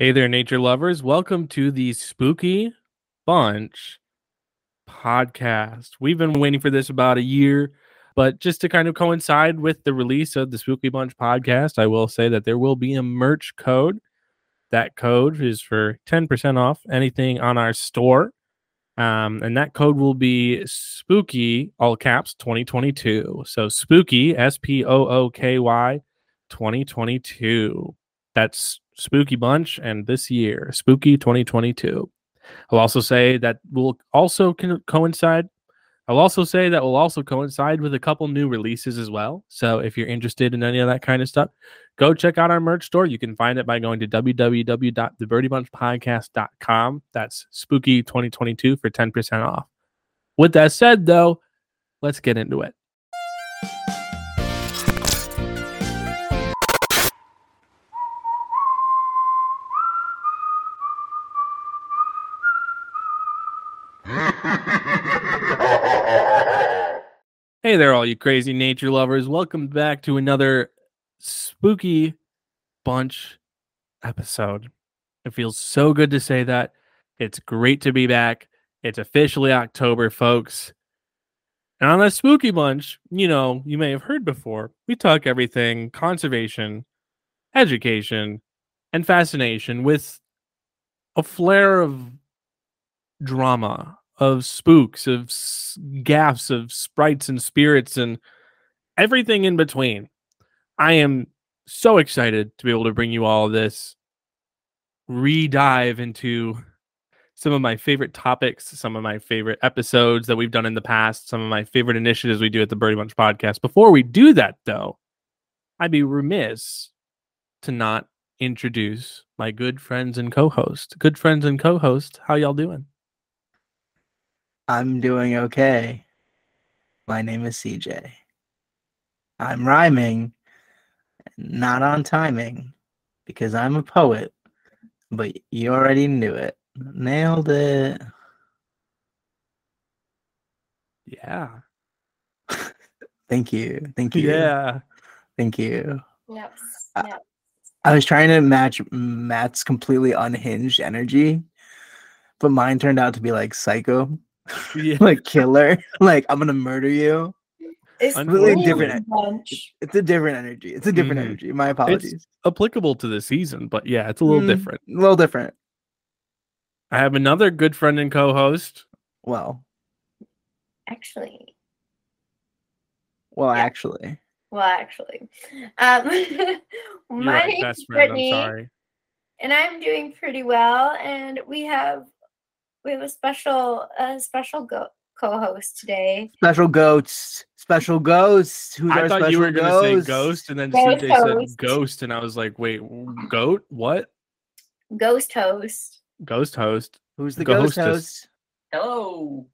Hey there, nature lovers. Welcome to the Spooky Bunch podcast. We've been waiting for this about a year, but just to kind of coincide with the release of the Spooky Bunch podcast, I will say that there will be a merch code. That code is for 10% off anything on our store. Um, and that code will be spooky, all caps 2022. So spooky, S P O O K Y 2022. That's Spooky Bunch and this year, Spooky 2022. I'll also say that will also co- coincide. I'll also say that will also coincide with a couple new releases as well. So if you're interested in any of that kind of stuff, go check out our merch store. You can find it by going to www.thebirdybunchpodcast.com. That's spooky 2022 for 10% off. With that said, though, let's get into it. There, all you crazy nature lovers. Welcome back to another spooky bunch episode. It feels so good to say that. It's great to be back. It's officially October, folks. And on the spooky bunch, you know, you may have heard before, we talk everything conservation, education, and fascination with a flair of drama of spooks, of gaffs, of sprites and spirits, and everything in between. I am so excited to be able to bring you all this re-dive into some of my favorite topics, some of my favorite episodes that we've done in the past, some of my favorite initiatives we do at the Birdy Bunch podcast. Before we do that, though, I'd be remiss to not introduce my good friends and co-host. Good friends and co-host, how y'all doing? I'm doing okay. My name is CJ. I'm rhyming, not on timing, because I'm a poet, but you already knew it. Nailed it. Yeah. Thank you. Thank you. Yeah. Thank you. Yep. Uh, Yep. I was trying to match Matt's completely unhinged energy, but mine turned out to be like psycho, Yeah. like killer. like, I'm going to murder you. It's really different. bunch. It's a different energy. It's a different Mhm. energy. My apologies. applicable to the season, but yeah, it's a little Mm, different. A little different. I have another good friend and co-host. Well, Actually, well, Yeah. actually. well, actually, um, my right, name's best friend. I'm Brittany, sorry. and I'm doing pretty well. And we have we have a special a special go- co-host today. Special ghosts. Special ghosts. Who's I our thought you were gonna say ghost, and then Ghost CJ said ghost, and I was like, wait, goat? What? Ghost host. Ghost host? Who's the Go ghost host? Hello,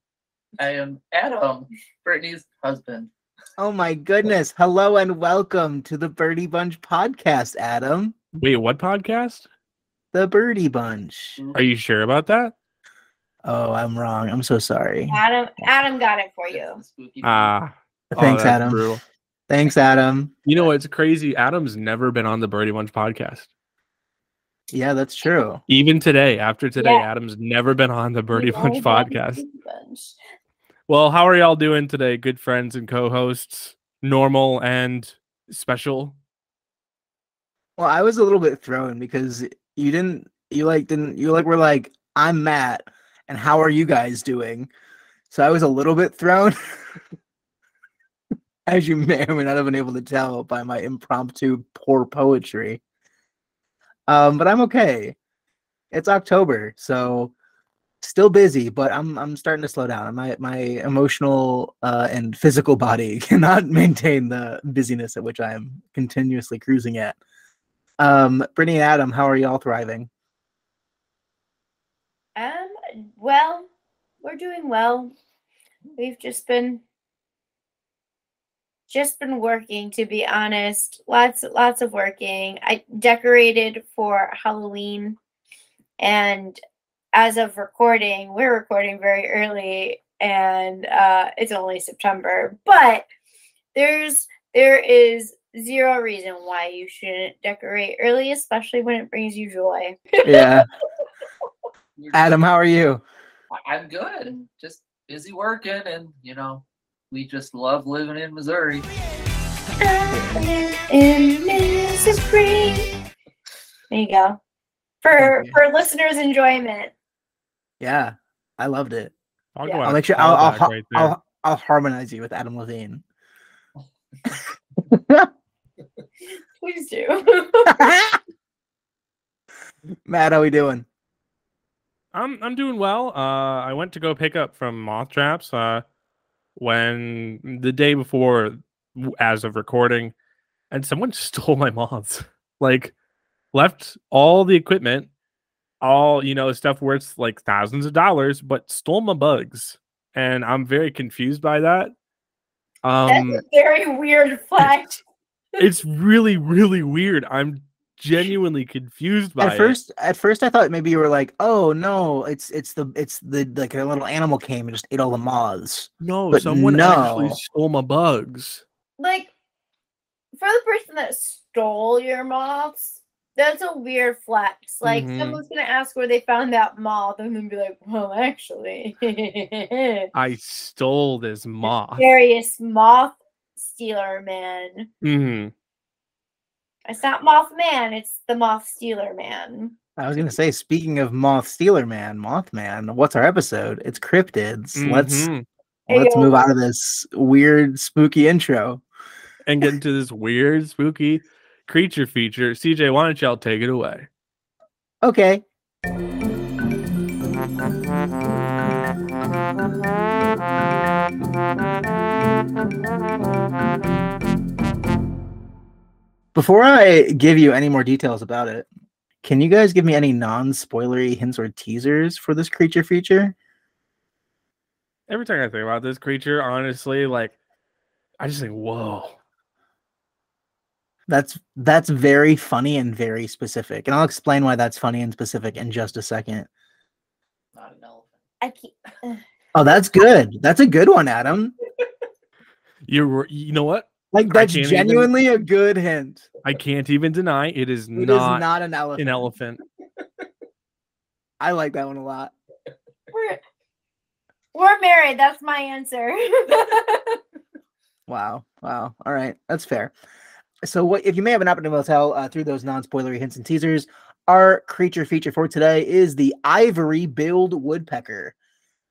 I am Adam, Brittany's husband. Oh my goodness. Hello and welcome to the Birdy Bunch podcast, Adam. Wait, what podcast? The Birdy Bunch. Are you sure about that? Oh, I'm wrong. I'm so sorry. Adam Adam got it for you. Ah, oh, Thanks, that's Adam. brutal. Thanks, Adam. You know what's crazy? Adam's never been on the Birdy Bunch podcast. Yeah, that's true. Even today, after today, Yeah. Adam's never been on the Birdy You've Bunch podcast. Brady Bunch. Well, how are y'all doing today, good friends and co-hosts? Normal and special. Well, I was a little bit thrown because you didn't you like didn't you like were like, I'm Matt, and how are you guys doing? So I was a little bit thrown. As you may or may not have been able to tell by my impromptu poor poetry. Um, but I'm okay. It's October, so still busy, but I'm I'm starting to slow down. My my emotional uh, and physical body cannot maintain the busyness at which I am continuously cruising at. Um, Brittany and Adam, how are y'all thriving? Um, well, we're doing well. We've just been just been working to be honest. Lots lots of working. I decorated for Halloween and as of recording, we're recording very early and uh it's only September, but there's there is zero reason why you shouldn't decorate early, especially when it brings you joy. Yeah. You're- Adam, how are you? I- I'm good. Just busy working, and you know, we just love living in Missouri. in Missouri. There you go. For you. for listeners' enjoyment. Yeah. I loved it. I'll Yeah. go I'll out make sure I'll I'll, callback har- right. I'll I'll harmonize you with Adam Levine. Please do. Matt, how are we doing? I'm I'm doing well. Uh, I went to go pick up from Moth Traps uh, when the day before, as of recording, and someone stole my moths. Like, left all the equipment, all you know, stuff worth like thousands of dollars, but stole my bugs, and I'm very confused by that. Um, That's a very weird fact. it's really really weird. I'm genuinely confused by At it. first, at first, I thought maybe you were like, "Oh no, it's it's the it's the like a little animal came and just ate all the moths." No, but someone actually no. stole my bugs. like for the person that stole your moths, that's a weird flex. Like Mhm. someone's gonna ask where they found that moth and then be like, well actually I stole this moth. Various moth stealer man. hmm It's not Mothman, it's the moth stealer man. I was gonna say, speaking of Moth Stealer Man, Mothman, what's our episode? It's cryptids. Let's Mhm. let's Ayo. move out of this weird, spooky intro. and get into this weird, spooky creature feature. CJ, why don't y'all take it away? Okay. Before I give you any more details about it, can you guys give me any non-spoilery hints or teasers for this creature feature? Every time I think about this creature, honestly, like I just think, whoa. That's that's very funny and very specific, and I'll explain why that's funny and specific in just a second. Not an elephant. I keep Oh, that's good. That's a good one, Adam. You're you know what? Like that's can't even- genuinely a good hint. I can't even deny it is It is not, not an elephant. an elephant. I like that one a lot. we're we're married, that's my answer. Wow. Wow. All right. That's fair. So, what if you may have not been able to tell uh, through those non-spoilery hints and teasers? Our creature feature for today is the ivory billed woodpecker.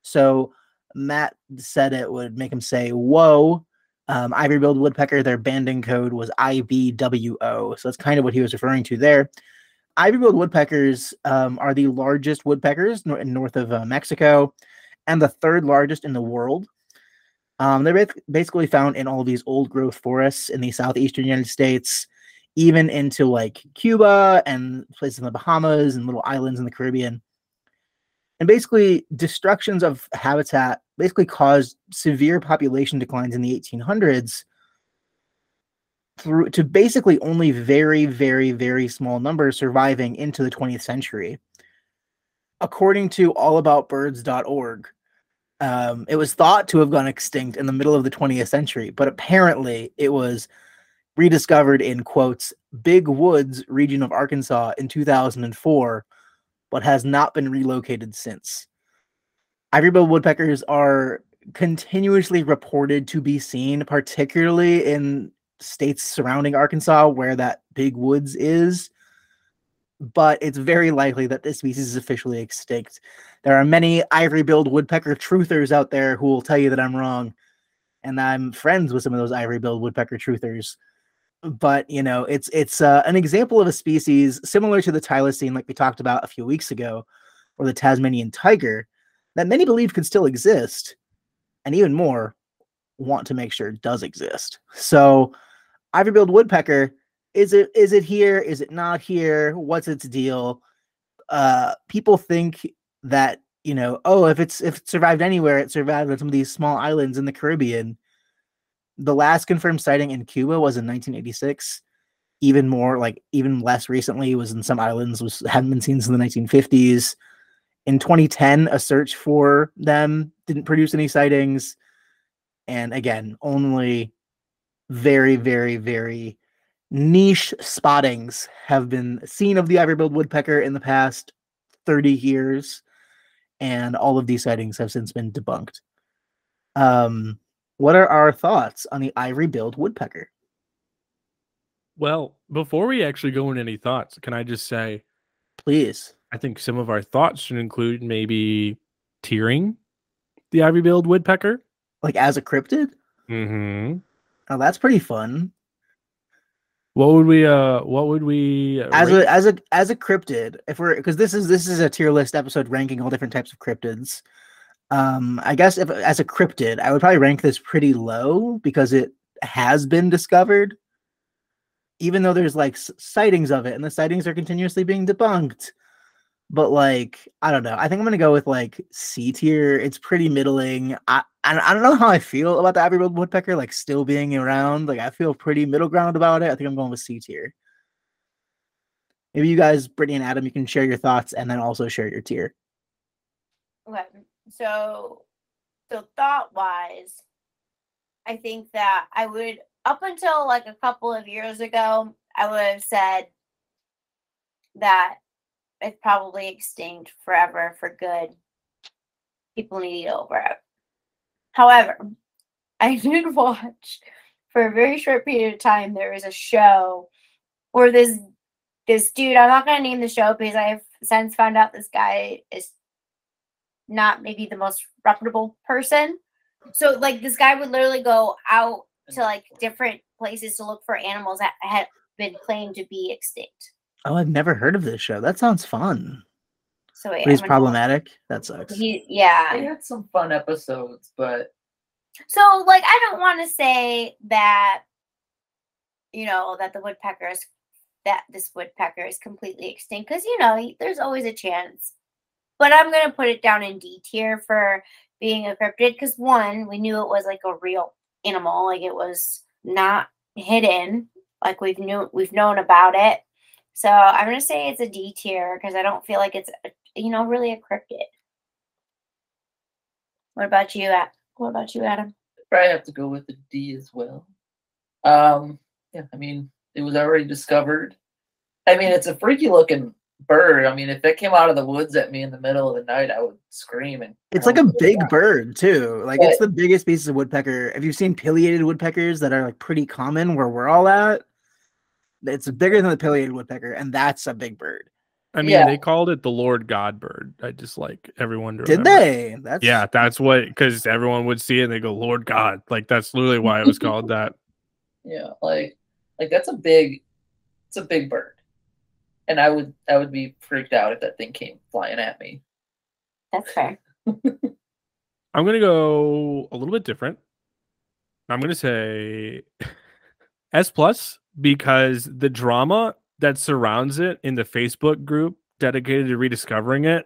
So, Matt said it would make him say "whoa." Um, ivory billed woodpecker. Their banding code was IBWO. So that's kind of what he was referring to there. Ivory billed woodpeckers um, are the largest woodpeckers nor- north of uh, Mexico, and the third largest in the world. Um, they're bas- basically found in all these old growth forests in the southeastern United States, even into like Cuba and places in the Bahamas and little islands in the Caribbean. And basically, destructions of habitat basically caused severe population declines in the 1800s through to basically only very, very, very small numbers surviving into the 20th century. According to allaboutbirds.org, um, it was thought to have gone extinct in the middle of the 20th century, but apparently it was rediscovered in quotes Big Woods region of Arkansas in 2004, but has not been relocated since. Ivory-billed woodpeckers are continuously reported to be seen, particularly in states surrounding Arkansas where that Big Woods is. But it's very likely that this species is officially extinct. There are many ivory billed woodpecker truthers out there who will tell you that I'm wrong. And I'm friends with some of those ivory billed woodpecker truthers. But you know, it's it's uh, an example of a species similar to the thylacine, like we talked about a few weeks ago, or the Tasmanian tiger, that many believe could still exist, and even more want to make sure does exist. So, ivory billed woodpecker is it is it here? Is it not here? What's its deal? Uh, people think that you know, oh, if it's if it survived anywhere, it survived on some of these small islands in the Caribbean. The last confirmed sighting in Cuba was in 1986. Even more, like even less recently, was in some islands was hadn't been seen since the 1950s. In 2010, a search for them didn't produce any sightings, and again, only very, very, very niche spottings have been seen of the ivory-billed woodpecker in the past 30 years, and all of these sightings have since been debunked. Um, what are our thoughts on the ivory-billed woodpecker? Well, before we actually go into any thoughts, can I just say Please. I think some of our thoughts should include maybe tiering the ivory-billed woodpecker. Like as a cryptid? Mm-hmm. Oh, that's pretty fun. What would we uh what would we uh, As rate- a as a as a cryptid, if we're because this is this is a tier list episode ranking all different types of cryptids. Um, I guess if as a cryptid, I would probably rank this pretty low because it has been discovered. Even though there's like sightings of it, and the sightings are continuously being debunked. But like, I don't know. I think I'm gonna go with like C tier. It's pretty middling. I I, I don't know how I feel about the ivory-billed woodpecker like still being around. Like I feel pretty middle ground about it. I think I'm going with C tier. Maybe you guys, Brittany and Adam, you can share your thoughts and then also share your tier. Okay. So so thought wise, I think that I would up until like a couple of years ago, I would have said that it's probably extinct forever for good. People need to get over it. However, I did watch for a very short period of time. There was a show where this this dude. I'm not gonna name the show because I have since found out this guy is not maybe the most reputable person. So like this guy would literally go out to like different places to look for animals that had been claimed to be extinct. Oh, I've never heard of this show. That sounds fun. So wait, But he's I'm problematic. That sucks. He, yeah. They had some fun episodes, but So like I don't want to say that you know that the woodpeckers that this woodpecker is completely extinct because you know y- there's always a chance. But I'm gonna put it down in D tier for being a cryptid because one, we knew it was like a real animal, like it was not hidden, like we've knew we've known about it. So I'm gonna say it's a D tier because I don't feel like it's you know really a cryptid. What about you, Ad- What about you, Adam? probably have to go with the D as well. Um, yeah, I mean, it was already discovered. I mean, it's a freaky looking bird. I mean, if it came out of the woods at me in the middle of the night, I would scream and It's like a "Oh, big God." bird too. Like it's the biggest species of woodpecker. Have you seen pileated woodpeckers that are like pretty common where we're all at? It's bigger than the pileated woodpecker, and that's a big bird. I mean, Yeah. they called it the Lord God bird. I just like everyone to Did remember. they? That's Yeah, that's what because everyone would see it and they go, Lord God. Like that's literally why it was called that. Yeah, like like that's a big it's a big bird. And I would I would be freaked out if that thing came flying at me. That's fair. I'm gonna go a little bit different. I'm gonna say S plus because the drama that surrounds it in the Facebook group dedicated to rediscovering it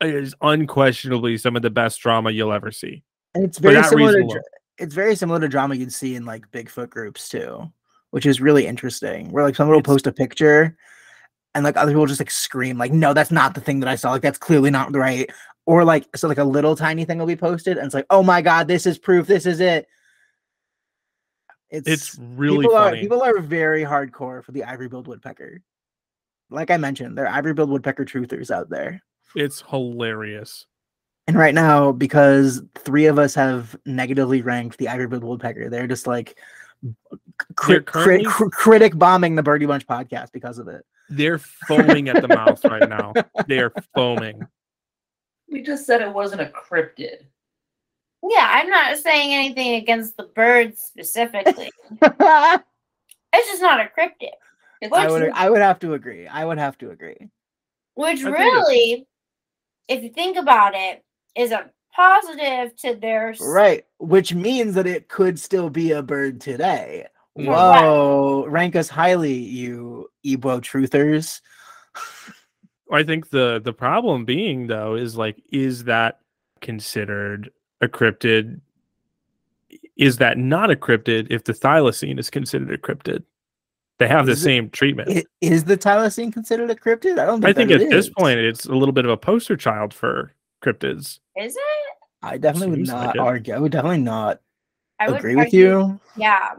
is unquestionably some of the best drama you'll ever see. And it's very similar to alone. it's very similar to drama you'd see in like Bigfoot groups too, which is really interesting. Where like someone will It's- post a picture and like other people just like scream, like, no, that's not the thing that I saw. Like that's clearly not right. Or like so like a little tiny thing will be posted and it's like, oh my god, this is proof, this is it. It's It's really people funny. are people are very hardcore for the ivory billed woodpecker. Like I mentioned, there are ivory billed woodpecker truthers out there. It's hilarious. And right now, because three of us have negatively ranked the ivory billed woodpecker, they're just like crit, currently- crit, critic bombing the Birdy Bunch podcast because of it. They're foaming at the mouth right now. They are foaming. We just said it wasn't a cryptid. Yeah, I'm not saying anything against the birds specifically. It's just not a cryptid, It's Which- would I would have to agree. I would have to agree. which I really, if you think about it, is a positive to their Right. Which means that it could still be a bird today. Whoa. Rank us highly, you IBWO truthers. I think the the problem being though is like, is that considered a cryptid? Is that not a cryptid if the thylacine is considered a cryptid? They have the it- same treatment. I- Is the thylacine considered a cryptid? I don't I think think at it this point it's a little bit of a poster child for cryptids. Is it? I definitely would Seems like not it. argue. I would definitely not I would agree with argue- you. Yeah.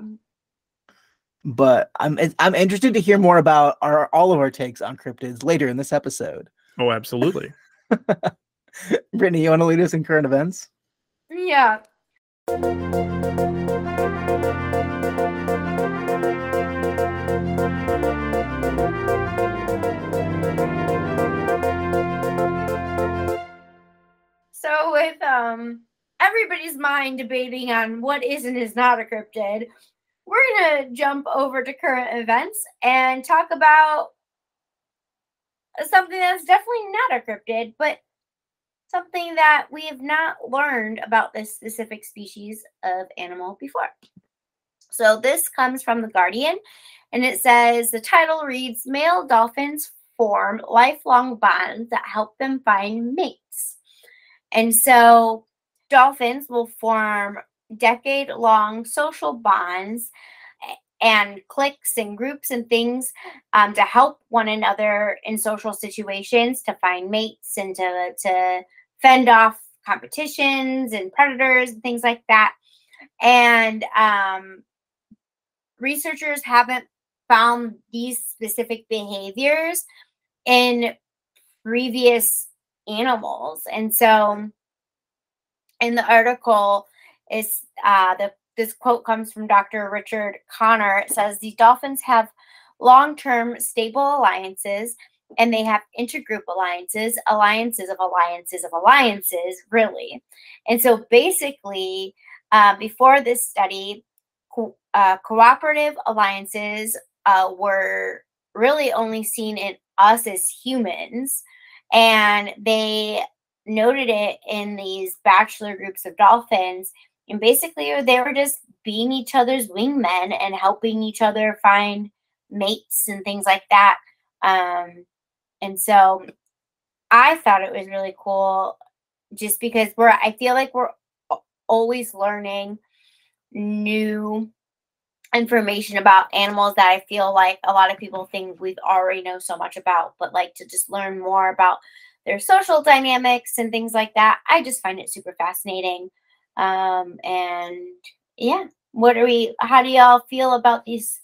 But I'm I'm interested to hear more about our all of our takes on cryptids later in this episode. Oh, absolutely. Brittany, you want to lead us in current events? Yeah. So with um everybody's mind debating on what is and is not a cryptid, we're gonna jump over to current events and talk about something that's definitely not a cryptid, but something that we have not learned about this specific species of animal before. So this comes from The Guardian, and it says the title reads Male dolphins form lifelong bonds that help them find mates. And so dolphins will form decade long social bonds and cliques and groups and things um, to help one another in social situations to find mates and to, to fend off competitions and predators and things like that. And um, researchers haven't found these specific behaviors in previous animals. And so in the article is uh, the this quote comes from Dr. Richard Connor. It says these dolphins have long-term stable alliances and they have intergroup alliances, alliances of alliances of alliances, really. And so basically, uh, before this study, co- uh, cooperative alliances uh, were really only seen in us as humans. And they noted it in these bachelor groups of dolphins. And basically, they were just being each other's wingmen and helping each other find mates and things like that. Um, and so I thought it was really cool just because we're, I feel like we're always learning new information about animals that I feel like a lot of people think we already know so much about, but like to just learn more about their social dynamics and things like that. I just find it super fascinating. Um, and yeah, what are we, how do y'all feel about these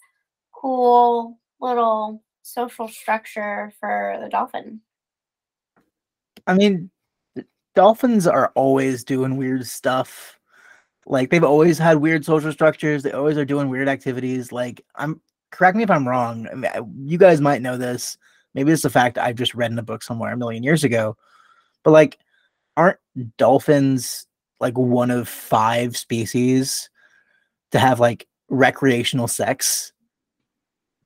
cool little social structure for the dolphin? I mean, dolphins are always doing weird stuff. Like they've always had weird social structures. They always are doing weird activities. Like I'm correct me if I'm wrong. I mean, you guys might know this. Maybe it's a fact I've just read in a book somewhere a million years ago. But like, aren't dolphins like one of five species to have like recreational sex?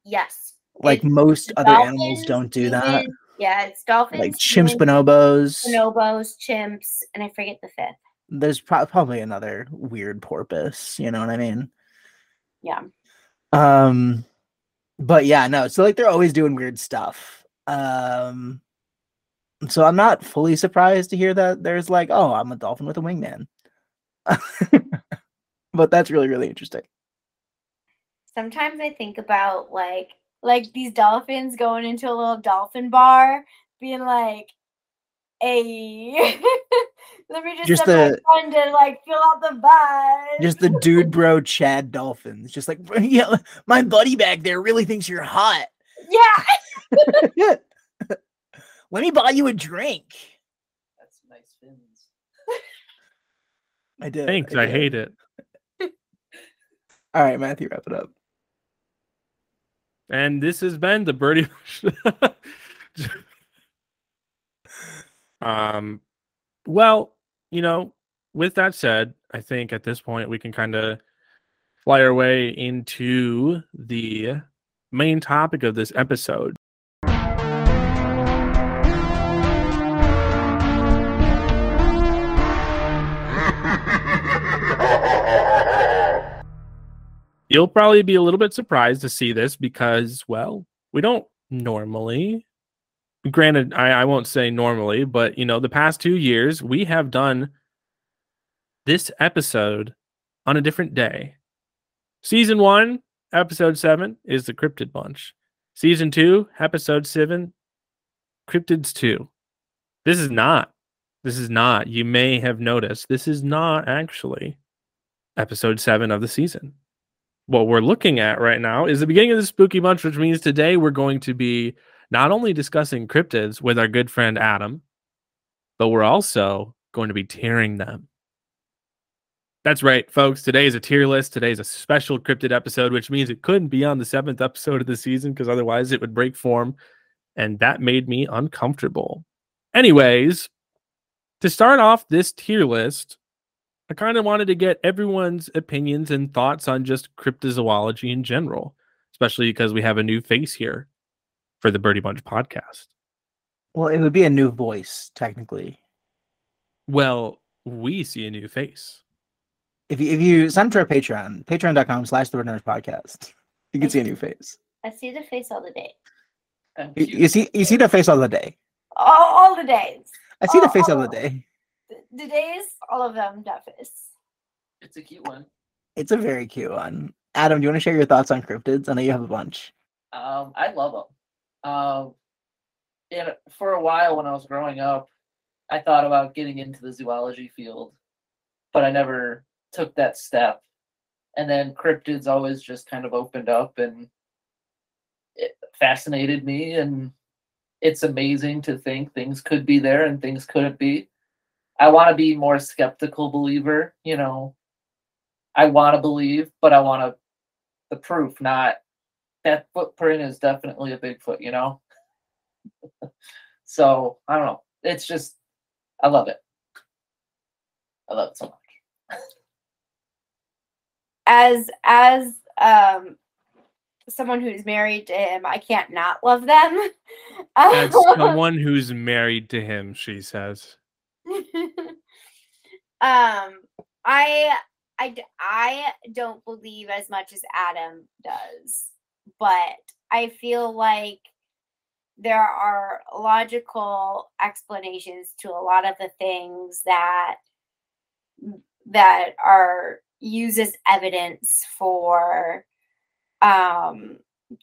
Yes. Like It's most other animals don't do that. Yeah, it's dolphins. Like chimps, humans, bonobos. bonobos, chimps, and I forget the fifth. There's pro- probably another weird porpoise. You know what I mean? Yeah. Um, but yeah, no. So like they're always doing weird stuff. Um, so I'm not fully surprised to hear that there's like, oh, I'm a dolphin with a wingman. but that's really really interesting. Sometimes I think about like like these dolphins going into a little dolphin bar, being like, "Hey, let me just, Just the- friend to like fill out the vibe." Just the dude bro Chad dolphins. Just like yeah, my buddy back there really thinks you're hot. yeah. Let me buy you a drink. That's nice fins. I did. Thanks. I did. hate it. All right, Matthew, wrap it up. And this has been the birdie. um, well, you know, with that said, I think at this point we can kind of fly our way into the main topic of this episode. You'll probably be a little bit surprised to see this because, well, we don't normally. Granted, I, I won't say normally, but you know, the past two years we have done this episode on a different day. Season one, episode seven, is the Cryptid Bunch. Season two, episode seven, Cryptids two. This is not. This is not. You may have noticed. This is not actually episode seven of the season. What we're looking at right now is the beginning of the spooky bunch, which means today we're going to be not only discussing cryptids with our good friend Adam, but we're also going to be tiering them. That's right, folks. Today is a tier list. Today is a special cryptid episode, which means it couldn't be on the seventh episode of the season because otherwise it would break form. And that made me uncomfortable. Anyways, to start off this tier list, I kind of wanted to get everyone's opinions and thoughts on just cryptozoology in general, especially because we have a new face here for the Birdy Bunch podcast. Well, it would be a new voice, technically. Well, we see a new face. If you if you sign up to our Patreon, patreon.com slash the Bird Nerds podcast, you can see a new face. I see the face all the day. You, you see you see the face all the day. All, all the days. I see the face all the oh. day. The, the days, all of them, that face. It's a cute one. It's a very cute one. Adam, do you want to share your thoughts on cryptids? I know you have a bunch. Um, I love them. Um, and for a while when I was growing up, I thought about getting into the zoology field, but I never took that step. And then cryptids always just kind of opened up and it fascinated me. And it's amazing to think things could be there and things couldn't be. I want to be more skeptical believer, you know. I want to believe, but I want to the proof, not that footprint is definitely a Bigfoot, you know? so I don't know. It's just I love it. I love it so much. As as um someone who's married to him, I can't not love them. As someone who's married to him, she says. um I I I don't believe as much as Adam does, but I feel like there are logical explanations to a lot of the things that that are used as evidence for um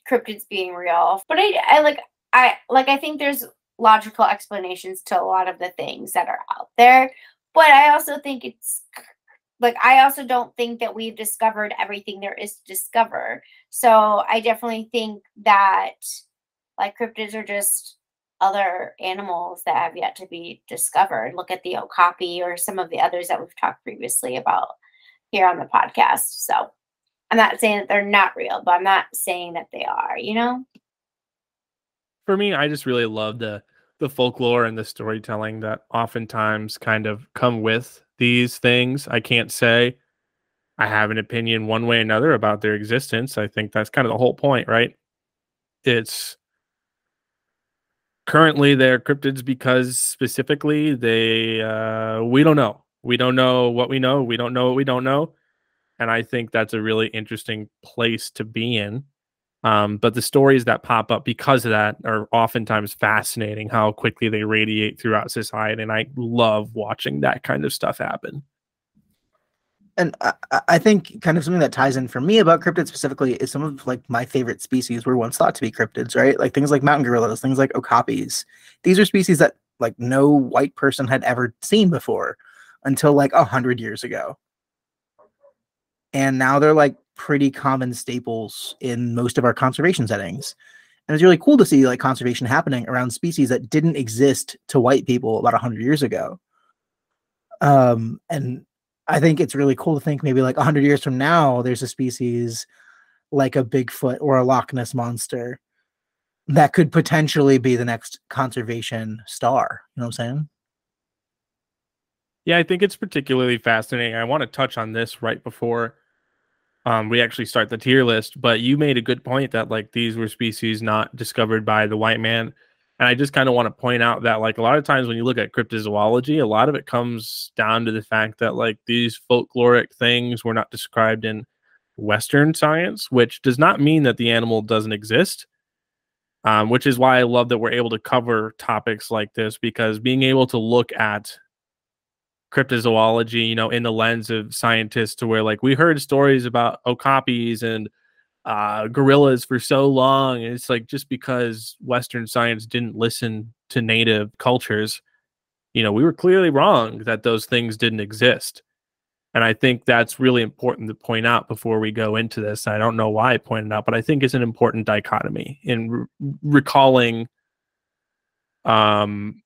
cryptids being real. But I I like I like I think there's logical explanations to a lot of the things that are out there but I also think it's like I also don't think that we've discovered everything there is to discover. So I definitely think that like cryptids are just other animals that have yet to be discovered. Look at the okapi or some of the others that we've talked previously about here on the podcast. So I'm not saying that they're not real, but I'm not saying that they are, you know? For me, I just really love the the folklore and the storytelling that oftentimes kind of come with these things. I can't say I have an opinion one way or another about their existence. I think that's kind of the whole point, right? It's currently they're cryptids because specifically they uh we don't know. We don't know what we know. We don't know what we don't know. And I think that's a really interesting place to be in. Um, but the stories that pop up because of that are oftentimes fascinating how quickly they radiate throughout society. And I love watching that kind of stuff happen. And I, I- think kind of something that ties in for me about cryptids specifically is some of like my favorite species were once thought to be cryptids, right? Like things like mountain gorillas, things like okapis. These are species that like no white person had ever seen before until like a hundred years ago. And now they're like pretty common staples in most of our conservation settings. And it's really cool to see like conservation happening around species that didn't exist to white people about a hundred years ago. Um, and I think it's really cool to think maybe like 100 years from now, there's a species like a Bigfoot or a Loch Ness monster that could potentially be the next conservation star. You know what I'm saying? Yeah, I think it's particularly fascinating. I want to touch on this right before um, we actually start the tier list, but you made a good point that like these were species not discovered by the white man. And I just kind of want to point out that like a lot of times when you look at cryptozoology, a lot of it comes down to the fact that like these folkloric things were not described in Western science, which does not mean that the animal doesn't exist. Um, which is why I love that we're able to cover topics like this because being able to look at cryptozoology, you know, in the lens of scientists to where like we heard stories about okapis and uh, gorillas for so long. And it's like just because Western science didn't listen to native cultures, you know, we were clearly wrong that those things didn't exist. And I think that's really important to point out before we go into this. I don't know why I pointed out, but I think it's an important dichotomy in re- recalling um,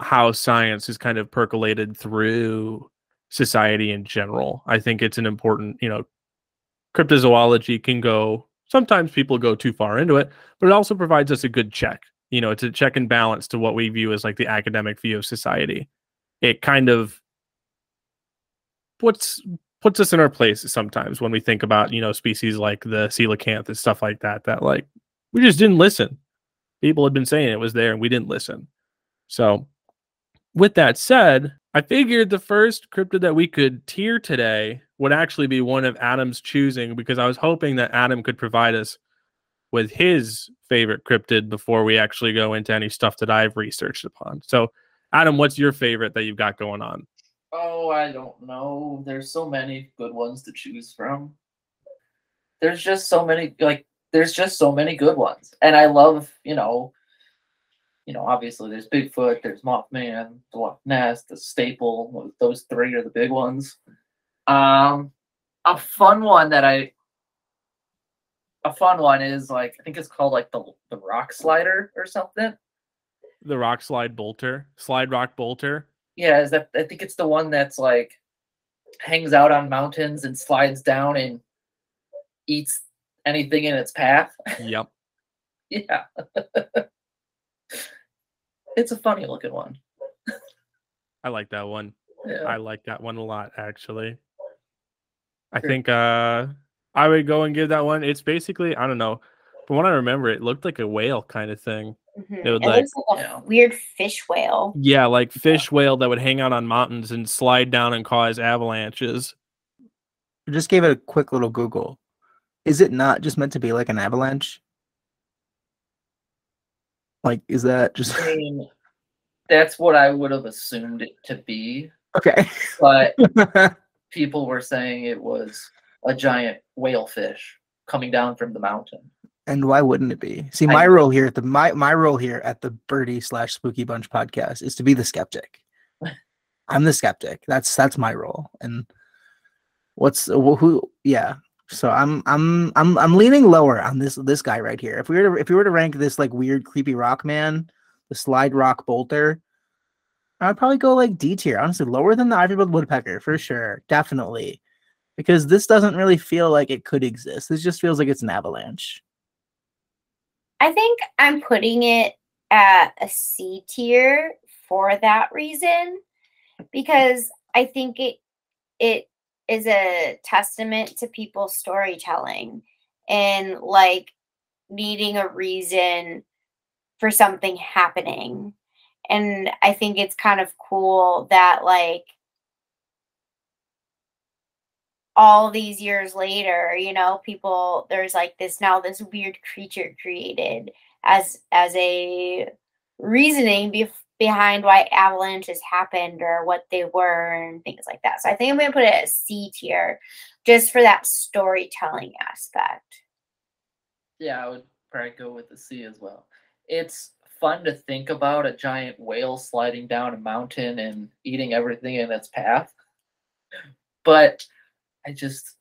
how science is kind of percolated through society in general. I think it's an important, you know, cryptozoology can go sometimes people go too far into it, but it also provides us a good check. You know, it's a check and balance to what we view as like the academic view of society. It kind of puts puts us in our place sometimes when we think about, you know, species like the coelacanth and stuff like that, that like we just didn't listen. People had been saying it was there and we didn't listen. So with that said, I figured the first cryptid that we could tier today would actually be one of Adam's choosing because I was hoping that Adam could provide us with his favorite cryptid before we actually go into any stuff that I've researched upon. So, Adam, what's your favorite that you've got going on? Oh, I don't know. There's so many good ones to choose from. There's just so many like there's just so many good ones. And I love, you know, you know, obviously there's Bigfoot, there's Mothman, the Loch Ness, the Staple. Those three are the big ones. Um, a fun one that I, a fun one is like I think it's called like the the rock slider or something. The rock slide bolter, slide rock bolter. Yeah, is that I think it's the one that's like hangs out on mountains and slides down and eats anything in its path. Yep. yeah. it's a funny looking one. I like that one. Yeah. I like that one a lot actually. I Sure. think uh I would go and give that one. It's basically, I don't know. From what I remember, it looked like a whale kind of thing. Mhm. It would It like- looks like a Yeah. weird fish whale. Yeah, like fish whale that would hang out on mountains and slide down and cause avalanches. I just gave it a quick little Google. Is it not just meant to be like an avalanche? Like, is that just I mean, that's what I would have assumed it to be, okay? but people were saying it was a giant whale fish coming down from the mountain. and why wouldn't it be? See, I- my role here at the my my role here at the Birdy slash Spooky Bunch podcast is to be the skeptic. I'm the skeptic. That's that's my role. And what's who? Yeah. So I'm I'm I'm I'm leaning lower on this this guy right here. If we were to if we were to rank this like weird creepy rock man, the slide rock bolter, I'd probably go like D tier. Honestly, lower than the ivory-billed woodpecker for sure, definitely, because this doesn't really feel like it could exist. This just feels like it's an avalanche. I think I'm putting it at a C tier for that reason because I think it it is a testament to people's storytelling and like needing a reason for something happening. And I think it's kind of cool that like all these years later, you know, people there's like this now this weird creature created as as a reasoning bef behind why avalanches happened or what they were and things like that. So I think I'm gonna put it at C tier just for that storytelling aspect. Yeah, I would probably go with the C as well. It's fun to think about a giant whale sliding down a mountain and eating everything in its path. But I just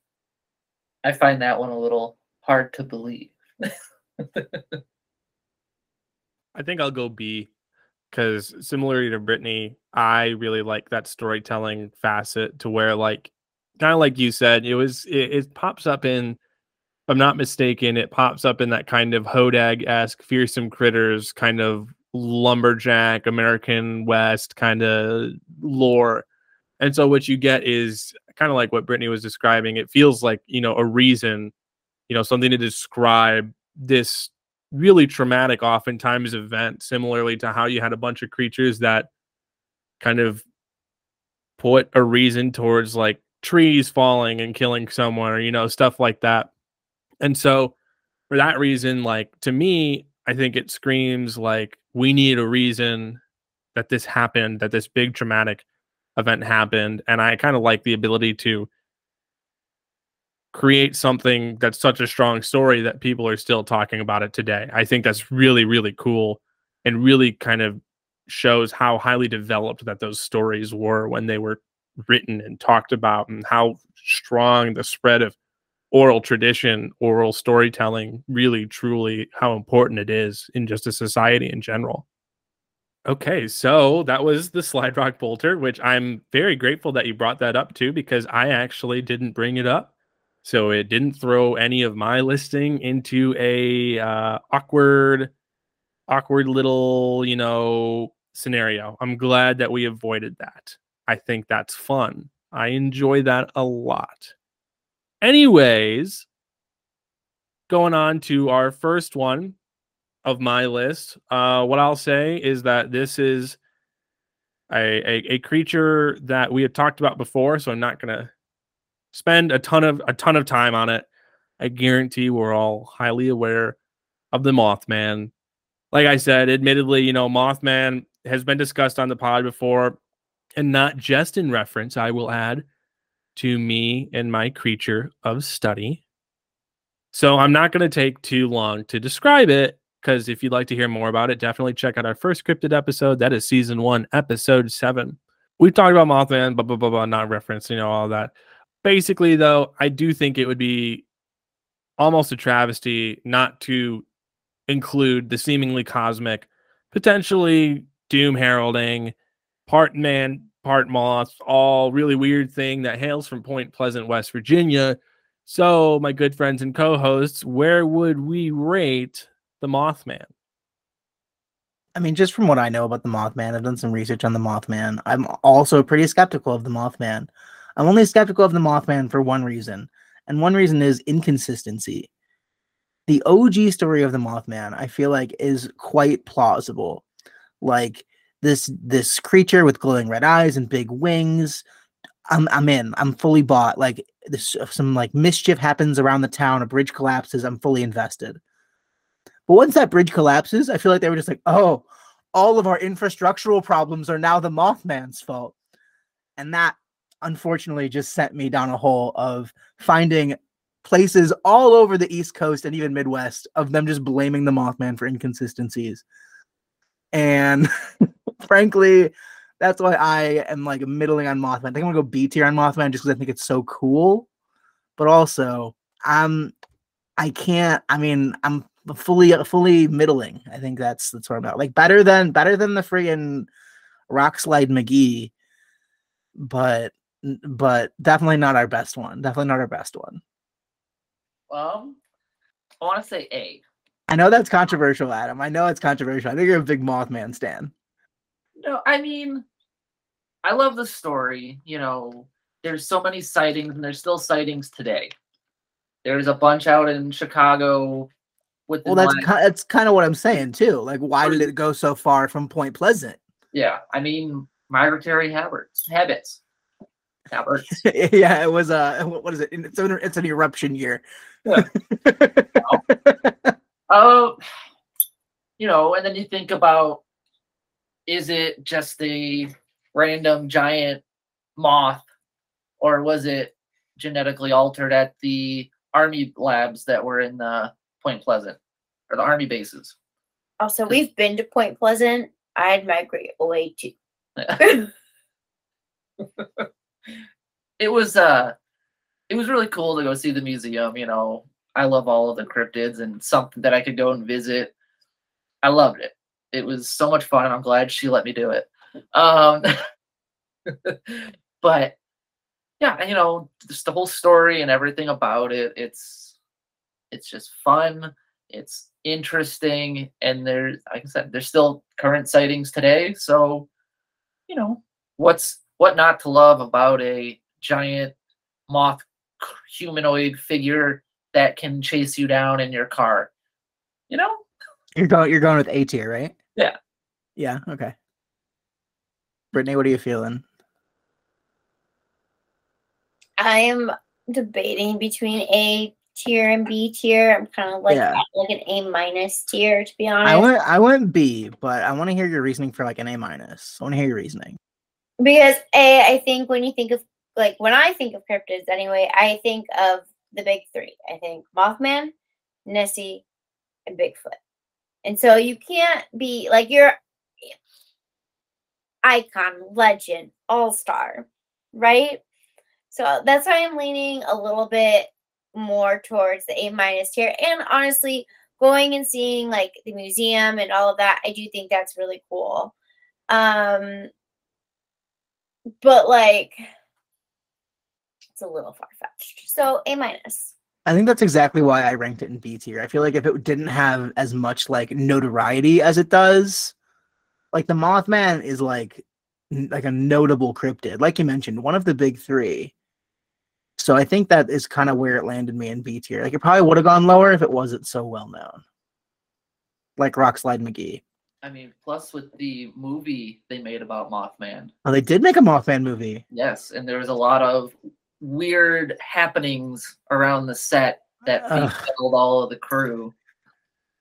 I find that one a little hard to believe. I think I'll go B because similarly to Brittany, I really like that storytelling facet to where like kind of like you said, it was it, it pops up in if I'm not mistaken, it pops up in that kind of Hodag esque fearsome critters kind of lumberjack American West kind of lore. And so what you get is kind of like what Brittany was describing. It feels like, you know, a reason, you know, something to describe this really traumatic oftentimes event similarly to how you had a bunch of creatures that kind of put a reason towards like trees falling and killing someone or you know stuff like that. And so for that reason like to me i think it screams like we need a reason that this happened that this big traumatic event happened and i kind of like the ability to create something that's such a strong story that people are still talking about it today. I think that's really, really cool and really kind of shows how highly developed that those stories were when they were written and talked about and how strong the spread of oral tradition, oral storytelling really truly how important it is in just a society in general. Okay, so that was the Slide Rock Bolter, which I'm very grateful that you brought that up too, because I actually didn't bring it up. So it didn't throw any of my listing into a uh, awkward, awkward little, you know, scenario. I'm glad that we avoided that. I think that's fun. I enjoy that a lot. Anyways, going on to our first one of my list. Uh, what I'll say is that this is a, a, a creature that we had talked about before, so I'm not gonna spend a ton of a ton of time on it. I guarantee we're all highly aware of the Mothman. Like I said, admittedly, you know, Mothman has been discussed on the pod before, and not just in reference, I will add, to me and my creature of study. So I'm not going to take too long to describe it because if you'd like to hear more about it, definitely check out our first cryptid episode. That is season one, episode seven. We've talked about Mothman, blah, blah, blah, blah, not reference, you know, all that. Basically, though, I do think it would be almost a travesty not to include the seemingly cosmic, potentially doom heralding, part man, part moth, all really weird thing that hails from Point Pleasant, West Virginia. So, my good friends and co hosts, where would we rate the Mothman? I mean, just from what I know about the Mothman, I've done some research on the Mothman. I'm also pretty skeptical of the Mothman. I'm only skeptical of the Mothman for one reason, and one reason is inconsistency. The OG story of the Mothman, I feel like, is quite plausible. Like this this creature with glowing red eyes and big wings. I'm I'm in. I'm fully bought. Like this, uh, some like mischief happens around the town. A bridge collapses. I'm fully invested. But once that bridge collapses, I feel like they were just like, oh, all of our infrastructural problems are now the Mothman's fault. And that unfortunately just sent me down a hole of finding places all over the East Coast and even Midwest of them just blaming the Mothman for inconsistencies. And frankly, that's why I am like middling on Mothman. I think I'm gonna go B tier on Mothman just because I think it's so cool. But also, I'm I can't. I mean, I'm fully fully middling. I think that's that's where I'm at. Like better than better than the friggin' Rock Slide McGee, but but definitely not our best one. Definitely not our best one. Well, I want to say A. I know that's controversial, Adam. I know it's controversial. I think you're a big Mothman stan. No, I mean, I love the story. You know, there's so many sightings, and there's still sightings today. There's a bunch out in Chicago. With Well, that's that's kind of what I'm saying too. Like, why did it go so far from Point Pleasant? yeah. I mean, migratory habits. Habits. Habits. yeah, it was uh what is it? It's an, it's an irruption year. Yeah. Oh, you know, and then you think about is it just a random giant moth or was it genetically altered at the army labs that were in the Point Pleasant or the army bases? Also, we've been to Point Pleasant. I'd migrate away too. it was uh it was really cool to go see the museum, you know. I love all of the cryptids and something that I could go and visit. I loved it. It was so much fun. I'm glad she let me do it. Um but yeah, you know, just the whole story and everything about it, it's it's just fun. It's interesting and there's like I said, there's still current sightings today, so you know, what's what not to love about a giant moth humanoid figure that can chase you down in your car. You know? You're going you're going with A tier, right? Yeah. Yeah, okay. Brittany, what are you feeling? I am debating between A tier and B tier. I'm kind of like Yeah. like an A minus tier, to be honest. I went I went B, but I want to hear your reasoning for like an A minus. I want to hear your reasoning. Because A, I think when you think of like when I think of cryptids anyway, I think of the big three. I think Mothman, Nessie, and Bigfoot. And so you can't be like you're icon, legend, all star. right? So that's why I'm leaning a little bit more towards the A minus tier. And honestly, going and seeing like the museum and all of that, I do think that's really cool. Um, but like, it's a little far fetched. So A minus. I think that's exactly why I ranked it in B tier. I feel like if it didn't have as much like notoriety as it does, like the Mothman is like like a notable cryptid, like you mentioned, one of the big three. So I think that is kind of where it landed me in B tier. Like it probably would have gone lower if it wasn't so well known. Like Rockslide McGee. I mean, plus with the movie they made about Mothman. Oh, they did make a Mothman movie. Yes, and there was a lot of weird happenings around the set that Ugh. befell all of the crew.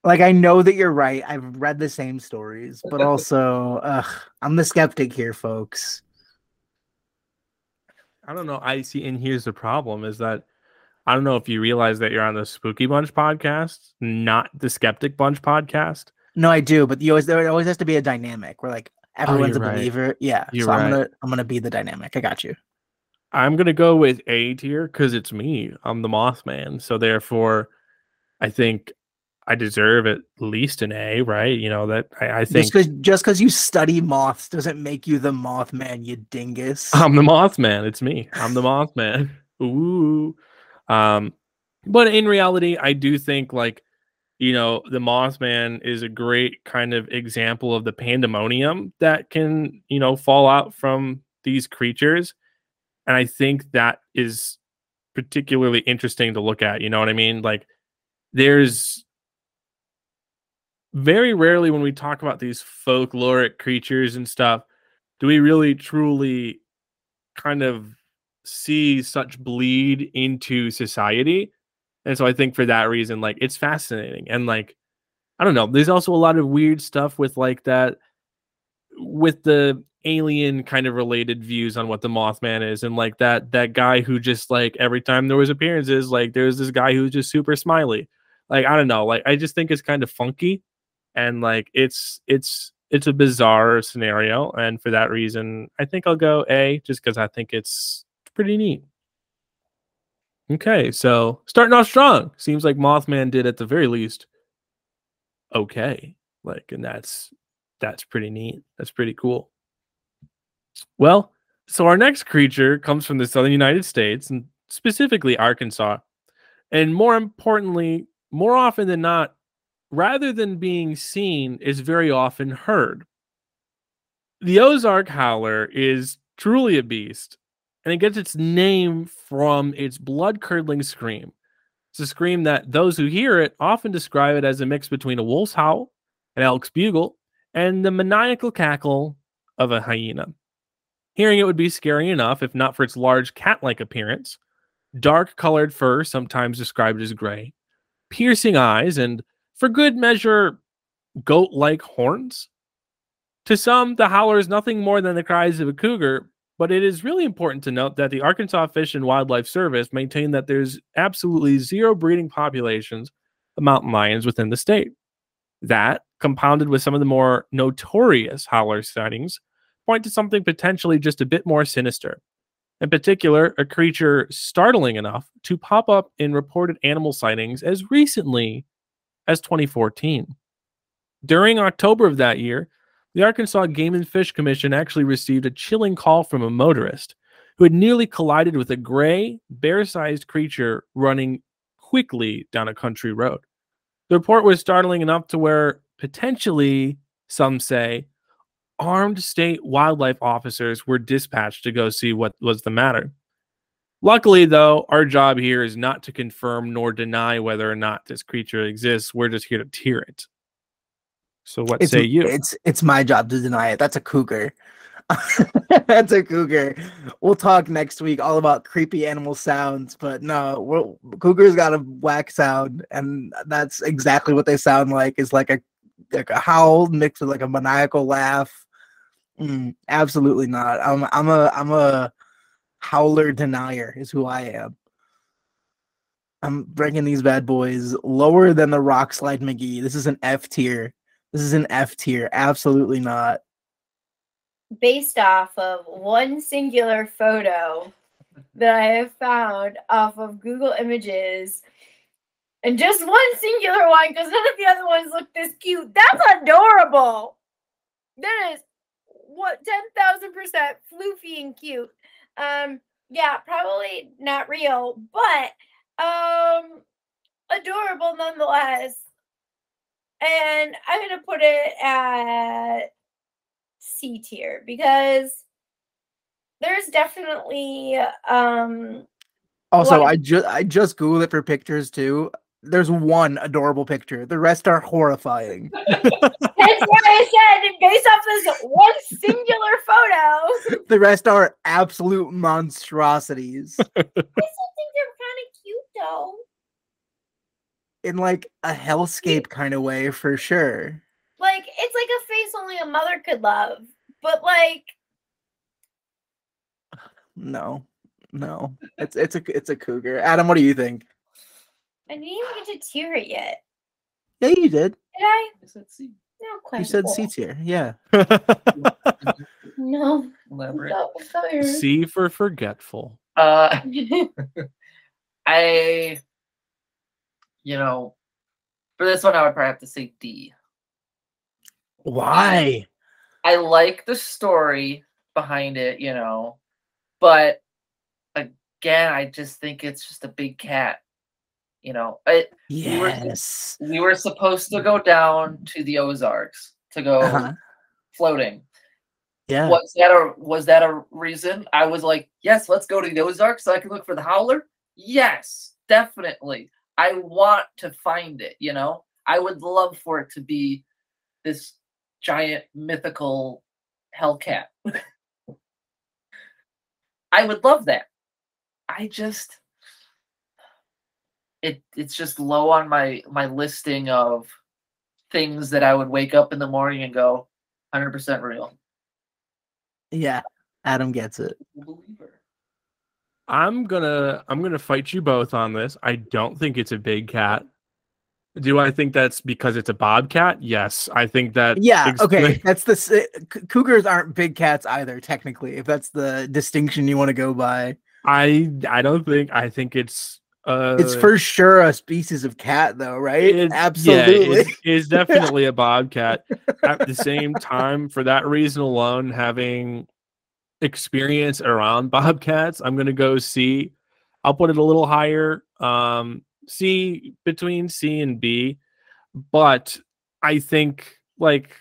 Like I know that you're right. I've read the same stories, but also, ugh, I'm the skeptic here, folks. I don't know. I see, and here's the problem: is that I don't know if you realize that you're on the Spooky Bunch podcast, not the Skeptic Bunch podcast. No, I do, but you always there always has to be a dynamic where like everyone's a right. believer. Yeah, You're so I'm gonna I'm gonna be the dynamic. I got you. I'm gonna go with A tier because it's me. I'm the Mothman, so therefore, I think I deserve at least an A. Right? You know that I, I think Just because just because you study moths doesn't make you the Mothman, you dingus. I'm the Mothman. It's me. I'm the Mothman. Ooh. Um, but in reality, I do think like, you know, the Mothman is a great kind of example of the pandemonium that can, you know, fall out from these creatures. And I think that is particularly interesting to look at. You know what I mean? Like, there's very rarely when we talk about these folkloric creatures and stuff, do we really truly kind of see such bleed into society. And so I think for that reason, like it's fascinating. And like, I don't know, there's also a lot of weird stuff with like that, with the alien kind of related views on what the Mothman is. And like that, that guy who just like every time there was appearances, like there's this guy who's just super smiley. Like, I don't know, like I just think it's kind of funky. And like it's, it's, it's a bizarre scenario. And for that reason, I think I'll go A just because I think it's pretty neat. Okay, so starting off strong. Seems like Mothman did at the very least okay. Like, and that's that's pretty neat. That's pretty cool. Well, so our next creature comes from the southern United States and specifically Arkansas. And more importantly, more often than not, rather than being seen, is very often heard. The Ozark Howler is truly a beast and it gets its name from its blood curdling scream. It's a scream that those who hear it often describe it as a mix between a wolf's howl, an elk's bugle, and the maniacal cackle of a hyena. Hearing it would be scary enough if not for its large cat like appearance, dark colored fur, sometimes described as gray, piercing eyes, and for good measure, goat like horns. To some, the howler is nothing more than the cries of a cougar, but it is really important to note that the Arkansas Fish and Wildlife Service maintain that there's absolutely zero breeding populations of mountain lions within the state. That, compounded with some of the more notorious howler sightings, point to something potentially just a bit more sinister. In particular, a creature startling enough to pop up in reported animal sightings as recently as 2014. During October of that year, the Arkansas Game and Fish Commission actually received a chilling call from a motorist who had nearly collided with a gray, bear sized creature running quickly down a country road. The report was startling enough to where potentially, some say, armed state wildlife officers were dispatched to go see what was the matter. Luckily, though, our job here is not to confirm nor deny whether or not this creature exists. We're just here to tier it. So, what It's, say you? It's it's my job to deny it. That's a cougar. That's a cougar. We'll talk next week all about creepy animal sounds, but no, cougars got a whack sound, and that's exactly what they sound like. Is like a like a howl mixed with like a maniacal laugh. Mm, absolutely not. I'm I'm a I'm a howler denier. Is who I am. I'm bringing these bad boys lower than the rock slide McGee. This is an F tier. This is an F tier. Absolutely not. based off of one singular photo that I have found off of Google Images. And just one singular one because none of the other ones look this cute. That's adorable. That is what 10,000% floofy and cute. Um, yeah, probably not real, but um adorable nonetheless. And I'm gonna put it at C tier because there's definitely um Also, I just I just googled it for pictures too. There's one adorable picture. The rest are horrifying. that's what I said based off this one singular photo. the rest are absolute monstrosities I still think they're kind of cute though. In like a hellscape kind of way for sure. Like it's like a face only a mother could love. But like No, no, it's it's a it's a cougar. Adam, what do you think? I didn't even get to tier it yet. Yeah, you did. Did I? I said C. No quite. You said C tier. Yeah. No. Elaborate. I thought you were- C for forgetful. Uh, I, you know, for this one, I would probably have to say D. Why? I like the story behind it, you know, but again, I just think it's just a big cat. You know, I, We were- Yes. we were supposed to go down to the Ozarks to go Uh-huh. floating. Yeah. Was that a was that a reason? I was like, yes, let's go to the Ozarks so I can look for the howler. Yes, definitely. I want to find it, you know? I would love for it to be this giant mythical hellcat. I would love that. I just it it's just low on my my listing of things that I would wake up in the morning and go 100% real. Yeah. Adam gets it. Believer. I'm gonna I'm gonna fight you both on this. I don't think it's a big cat. Do I think that's because it's a bobcat? Yes, I think that. Yeah. Okay. That's the c- cougars aren't big cats either. Technically, if that's the distinction you want to go by, I I don't think I think it's. Uh, it's for sure a species of cat, though, right? It- Absolutely. Yeah, it's, it's definitely a bobcat. At the same time, for that reason alone, having experience around bobcats, I'm gonna go C. I'll put it a little higher. Um, C between C and B, but I think like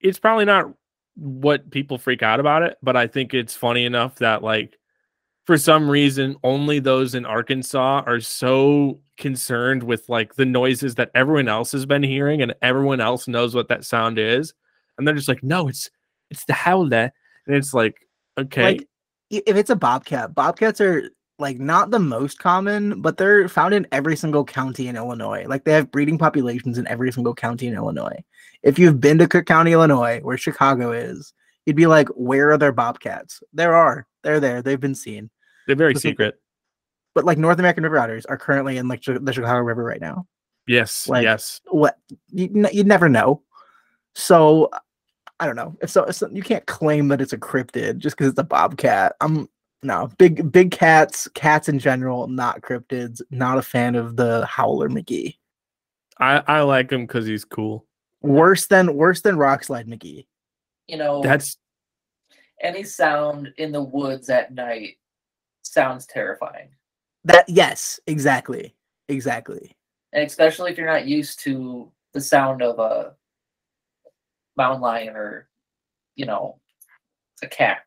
it's probably not what people freak out about it, but I think it's funny enough that like for some reason only those in Arkansas are so concerned with like the noises that everyone else has been hearing and everyone else knows what that sound is and they're just like no it's it's the howler and it's like okay Like, if it's a bobcat, bobcats are like not the most common, but they're found in every single county in Illinois. Like they have breeding populations in every single county in Illinois. If you've been to Cook County, Illinois, where Chicago is, you'd be like, where are there bobcats? There are. They're there. They've been seen. they're very Listen, secret But like North American river otters are currently in like the Chicago River right now. yes Like- yes What you you'd never know. So I don't know. If so, if so, you can't claim that it's a cryptid just because it's a bobcat. I'm no big big cats, cats in general, not cryptids. Not a fan of the howler McGee. i i like him because he's cool Worse than worse than Rockslide McGee. You know, that's any sound in the woods at night sounds terrifying. That yes, exactly, exactly. And especially if you're not used to the sound of a mountain lion or, you know, a cat.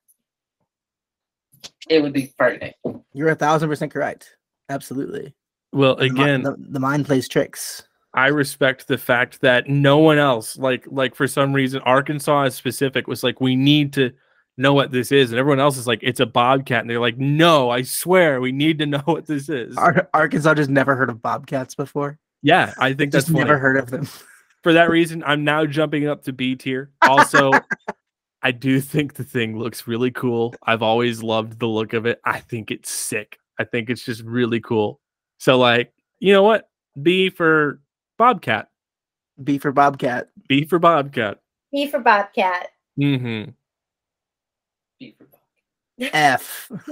It would be frightening. You're a thousand percent correct. Absolutely. well again the, the mind plays tricks. I respect the fact that no one else, like like for some reason, Arkansas is specific was like, we need to know what this is, and everyone else is like, it's a bobcat, and they're like, no, I swear, we need to know what this is. Ar- Arkansas just never heard of bobcats before. yeah, I think that's Just funny. never heard of them. For that reason, I'm now jumping up to B tier. Also, I do think the thing looks really cool. I've always loved the look of it. I think it's sick. I think it's just really cool. So, like, you know what? B for Bobcat. B for bobcat. B for Bobcat. B for Bobcat. Mm-hmm. B for Bob. F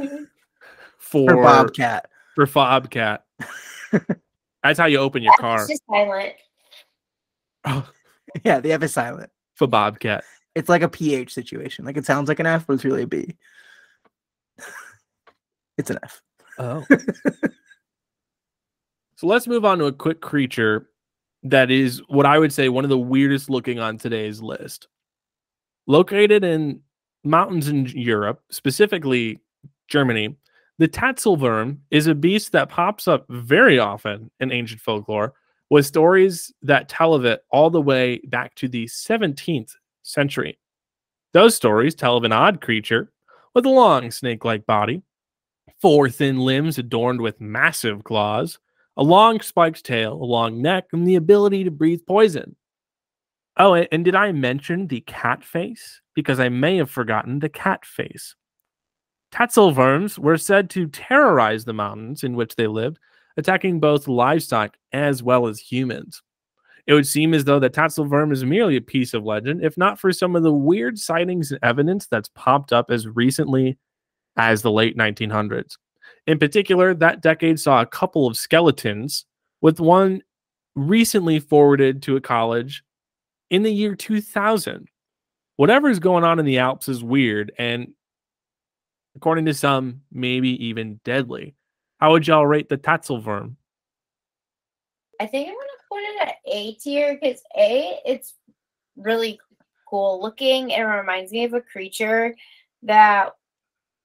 For, for Bobcat. For Bobcat. That's how you open your car. It's just silent. Yeah, the F is silent. For Bobcat. It's like a PH situation. Like it sounds like an F, but it's really a B. it's an F. Oh. so let's move on to a quick creature that is what I would say one of the weirdest looking on today's list. Located in mountains in Europe, specifically Germany, the Tatzelwurm is a beast that pops up very often in ancient folklore with stories that tell of it all the way back to the 17th century. Those stories tell of an odd creature with a long snake like body, four thin limbs adorned with massive claws, a long spiked tail, a long neck, and the ability to breathe poison. Oh, and did I mention the cat face? Because I may have forgotten the cat face. Tatzelwurms were said to terrorize the mountains in which they lived, attacking both livestock as well as humans. It would seem as though the Tatzelwurm is merely a piece of legend, if not for some of the weird sightings and evidence that's popped up as recently as the late 1900s. In particular, that decade saw a couple of skeletons, with one recently forwarded to a college in the year 2000. Whatever is going on in the Alps is weird and, according to some, maybe even deadly. How would y'all rate the Tatzelwurm? I think I'm gonna put it at A tier because A, it's really cool looking. It reminds me of a creature that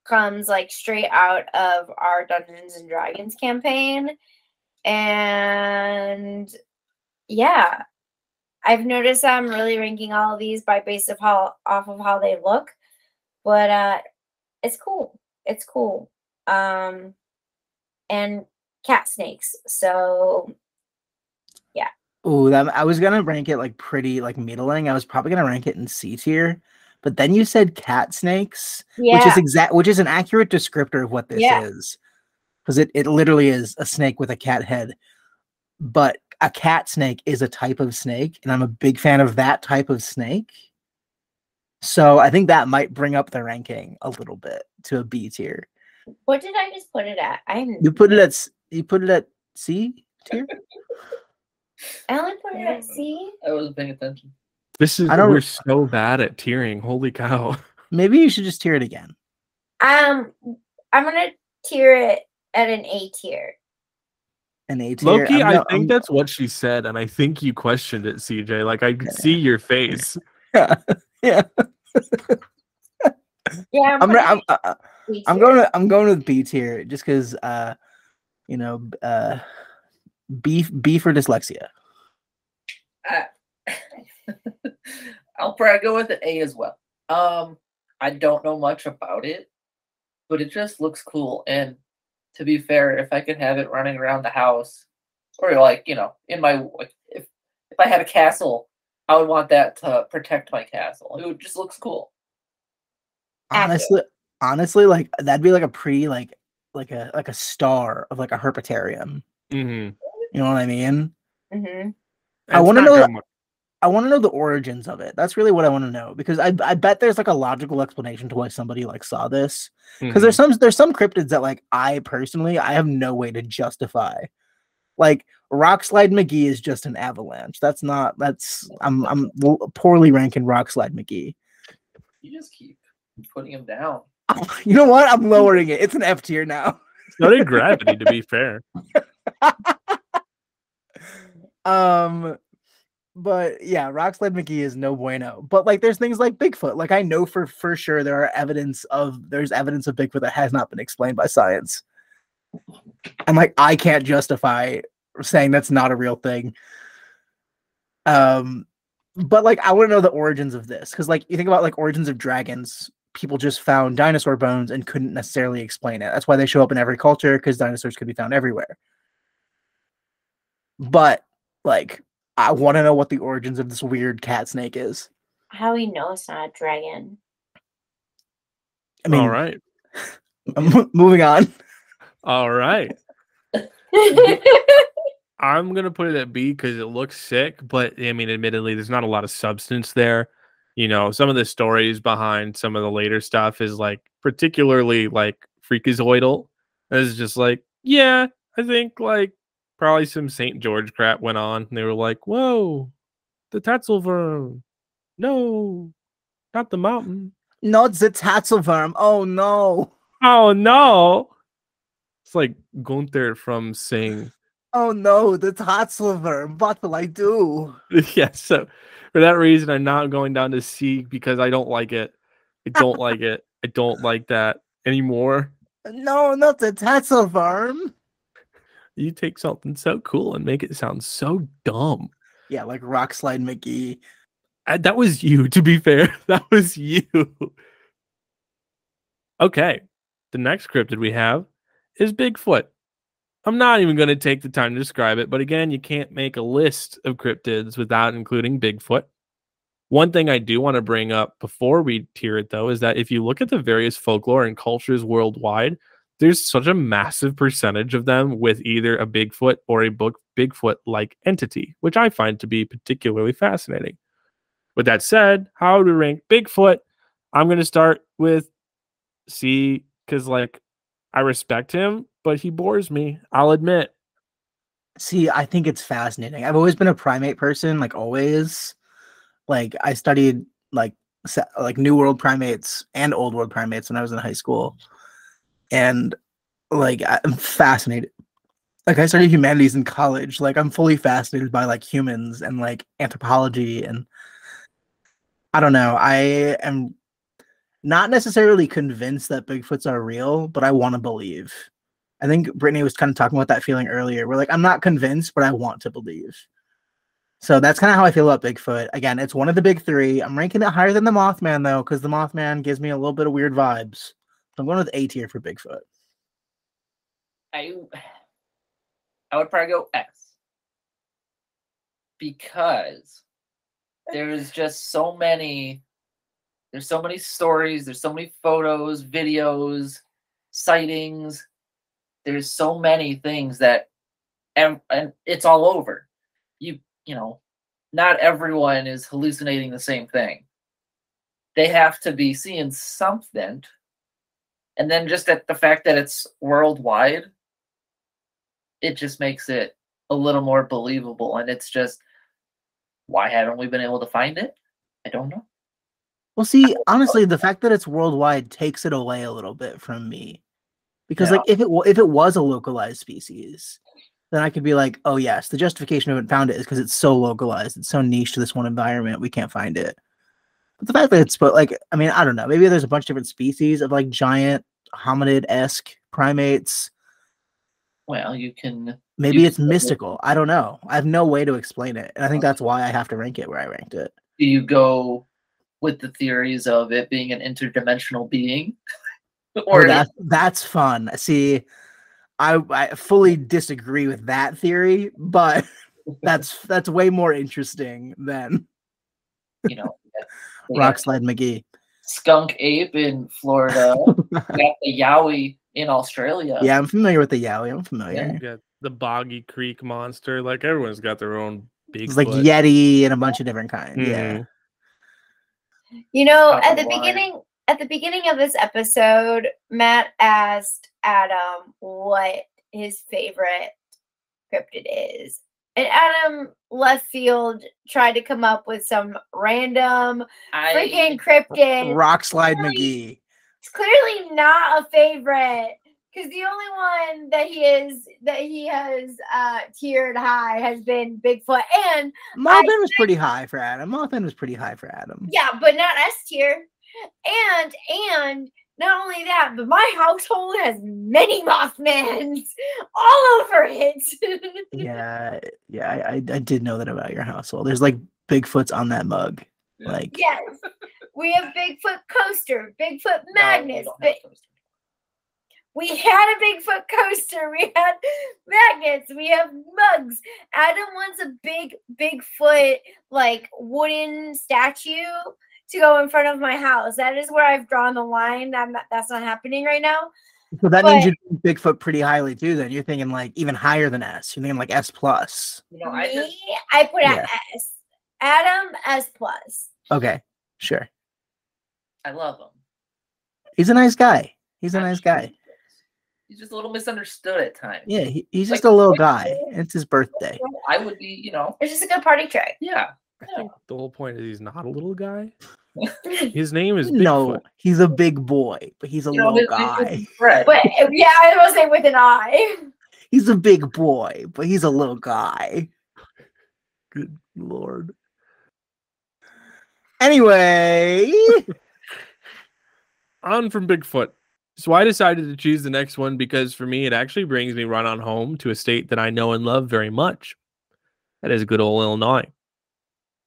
comes like straight out of our Dungeons and Dragons campaign. And yeah, I've noticed I'm really ranking all of these by base of how off of how they look. But uh it's cool. It's cool. Um and cat snakes. So yeah. Ooh, that I was gonna rank it like pretty like middling. I was probably gonna rank it in C tier, but then you said cat snakes, yeah. which is exact, which is an accurate descriptor of what this Yeah. is, because it it literally is a snake with a cat head. But a cat snake is a type of snake, and I'm a big fan of that type of snake. So I think that might bring up the ranking a little bit to a B tier. What did I just put it at? I You put it at s- you put it at C tier. I only put it at C. I wasn't paying attention. This is I don't- we're so bad at tiering. Holy cow. Maybe you should just tier it again. Um, I'm gonna tier it at an A tier. An A tier. Loki, I'm I go- think I'm- that's what she said, and I think you questioned it, CJ. Like I could Yeah. see your face. yeah. yeah. Yeah, I'm, putting ra- I'm, it uh, at B I'm going to I'm going with B tier just because uh you know b- uh B B for dyslexia. I, I'll probably go with an A as well. Um, I don't know much about it, but it just looks cool. And to be fair, if I could have it running around the house, or like you know, in my if if I had a castle, I would want that to protect my castle. It would just looks cool. Honestly, honestly, like that'd be like a pretty like like a like a star of like a herpetarium. hmm You know what I mean? Mhm. I wanna know- I want to know the origins of it. That's really what I want to know because I I bet there's like a logical explanation to why somebody like saw this. because Mm-hmm. there's some there's some cryptids that like I personally I have no way to justify. Like Rockslide McGee is just an avalanche. That's not that's I'm I'm poorly ranking Rockslide McGee. You just keep putting him down. You know what? I'm lowering it. It's an F tier now. so did gravity. To be fair, Um but yeah, Rockslide McGee is no bueno. But like there's things like Bigfoot. Like I know for for sure there are evidence of there's evidence of Bigfoot that has not been explained by science. And like I can't justify saying that's not a real thing. Um but like I want to know the origins of this cuz like you think about like origins of dragons, people just found dinosaur bones and couldn't necessarily explain it. That's why they show up in every culture cuz dinosaurs could be found everywhere. But like I want to know what the origins of this weird cat snake is. How we know it's not a dragon? I mean, all right, m- moving on. all right. I'm gonna put it at B because it looks sick, but I mean, admittedly, there's not a lot of substance there. You know, some of the stories behind some of the later stuff is like particularly like freakazoidal. It's just like, yeah, I think like probably some St. George crap went on. And they were like, whoa, the Tatzelwurm. No, not the mountain. Not the Tatzelwurm. Oh no. Oh no. It's like Gunter from Sing. Oh no, the Tatzelwurm. What will I do? yeah, so for that reason, I'm not going down to C because I don't like it. I don't like it. I don't like that anymore. No, not the Tatzelwurm. You take something so cool and make it sound so dumb. Yeah, like Rock Slide McGee. Uh, that was you, to be fair. That was you. Okay. The next cryptid we have is Bigfoot. I'm not even going to take the time to describe it, but again, you can't make a list of cryptids without including Bigfoot. One thing I do want to bring up before we tier it, though, is that if you look at the various folklore and cultures worldwide, there's such a massive percentage of them with either a Bigfoot or a book Bigfoot like entity, which I find to be particularly fascinating. With that said, how to rank Bigfoot? I'm going to start with C because, like, I respect him, but he bores me. I'll admit. See, I think it's fascinating. I've always been a primate person, like always. Like I studied like like New World primates and Old World primates when I was in high school, and like I'm fascinated. Like I studied humanities in college. Like I'm fully fascinated by like humans and like anthropology and I don't know. I am not necessarily convinced that Bigfoots are real, but I want to believe. I think Brittany was kind of talking about that feeling earlier. We're like, I'm not convinced, but I want to believe. So that's kind of how I feel about Bigfoot. Again, it's one of the big three. I'm ranking it higher than the Mothman though, because the Mothman gives me a little bit of weird vibes. So I'm going with A tier for Bigfoot. I I would probably go S because there's just so many there's so many stories, there's so many photos, videos, sightings. There's so many things that and, and it's all over. You you know, not everyone is hallucinating the same thing. They have to be seeing something. And then just at the fact that it's worldwide, it just makes it a little more believable. And it's just, why haven't we been able to find it? I don't know. Well, see, honestly, the fact that it's worldwide takes it away a little bit from me, because Yeah. like if it if it was a localized species, then I could be like, oh yes, the justification of it found it is because it's so localized, it's so niche to this one environment, we can't find it. But the fact that it's but like, I mean, I don't know, maybe there's a bunch of different species of like giant hominid esque primates. Well, you can. Maybe it's mystical. I don't know. I have no way to explain it, and I think that's why I have to rank it where I ranked it. Do you go with the theories of it being an interdimensional being? Or or that that's fun. See, I I fully disagree with that theory, but that's that's way more interesting than you know, they got Rock Slide McGee. skunk ape in Florida, got the Yowie in Australia. Yeah, I'm familiar with the Yowie. I'm familiar. You got the Boggy Creek monster. Like everyone's got their own big. It's like Yeti and a bunch of different kinds. Mm-hmm. Yeah. You know, Top at the the line. beginning at the beginning of this episode, Matt asked Adam what his favorite cryptid is. And Adam left field tried to come up with some random I, freaking cryptid. Rock Slide Really? McGee. It's clearly not a favorite because the only one that he is that he has uh tiered high has been Bigfoot and Mothman was pretty high for Adam. Mothman was pretty high for Adam. yeah, but not S tier. And and not only that, but my household has many Mothmans all over it. Yeah, yeah, I, I, I did know that about your household. There's like Bigfoots on that mug. Like, yes, we have Bigfoot coaster, Bigfoot No, magnets. don't Bi- have those. We had a Bigfoot coaster. We had magnets. We have mugs. Adam wants a big Bigfoot like wooden statue to go in front of my house. That is where I've drawn the line. I'm not, that's not happening right now. so that means you think Bigfoot pretty highly too. Then you're thinking like even higher than S. You're thinking like S plus. You know, I Me, just I put Yeah. a S. Adam S plus. Okay, Sure. I love him. He's a nice guy. He's a I'm nice guy. He is. He's just a little misunderstood at times. Yeah, he, he's Like- just a little guy. It's his birthday. I would be, you know, It's just a good party trick. yeah. I think the whole point is he's not a little guy. His name is Bigfoot. No, he's a big boy, but he's a You know, little his- his- guy. his Fred. But yeah, I was say with an eye. He's a big boy, but he's a little guy. Good lord. Anyway, on from Bigfoot. So I decided to choose the next one because for me, it actually brings me right on home to a state that I know and love very much. That is good old Illinois.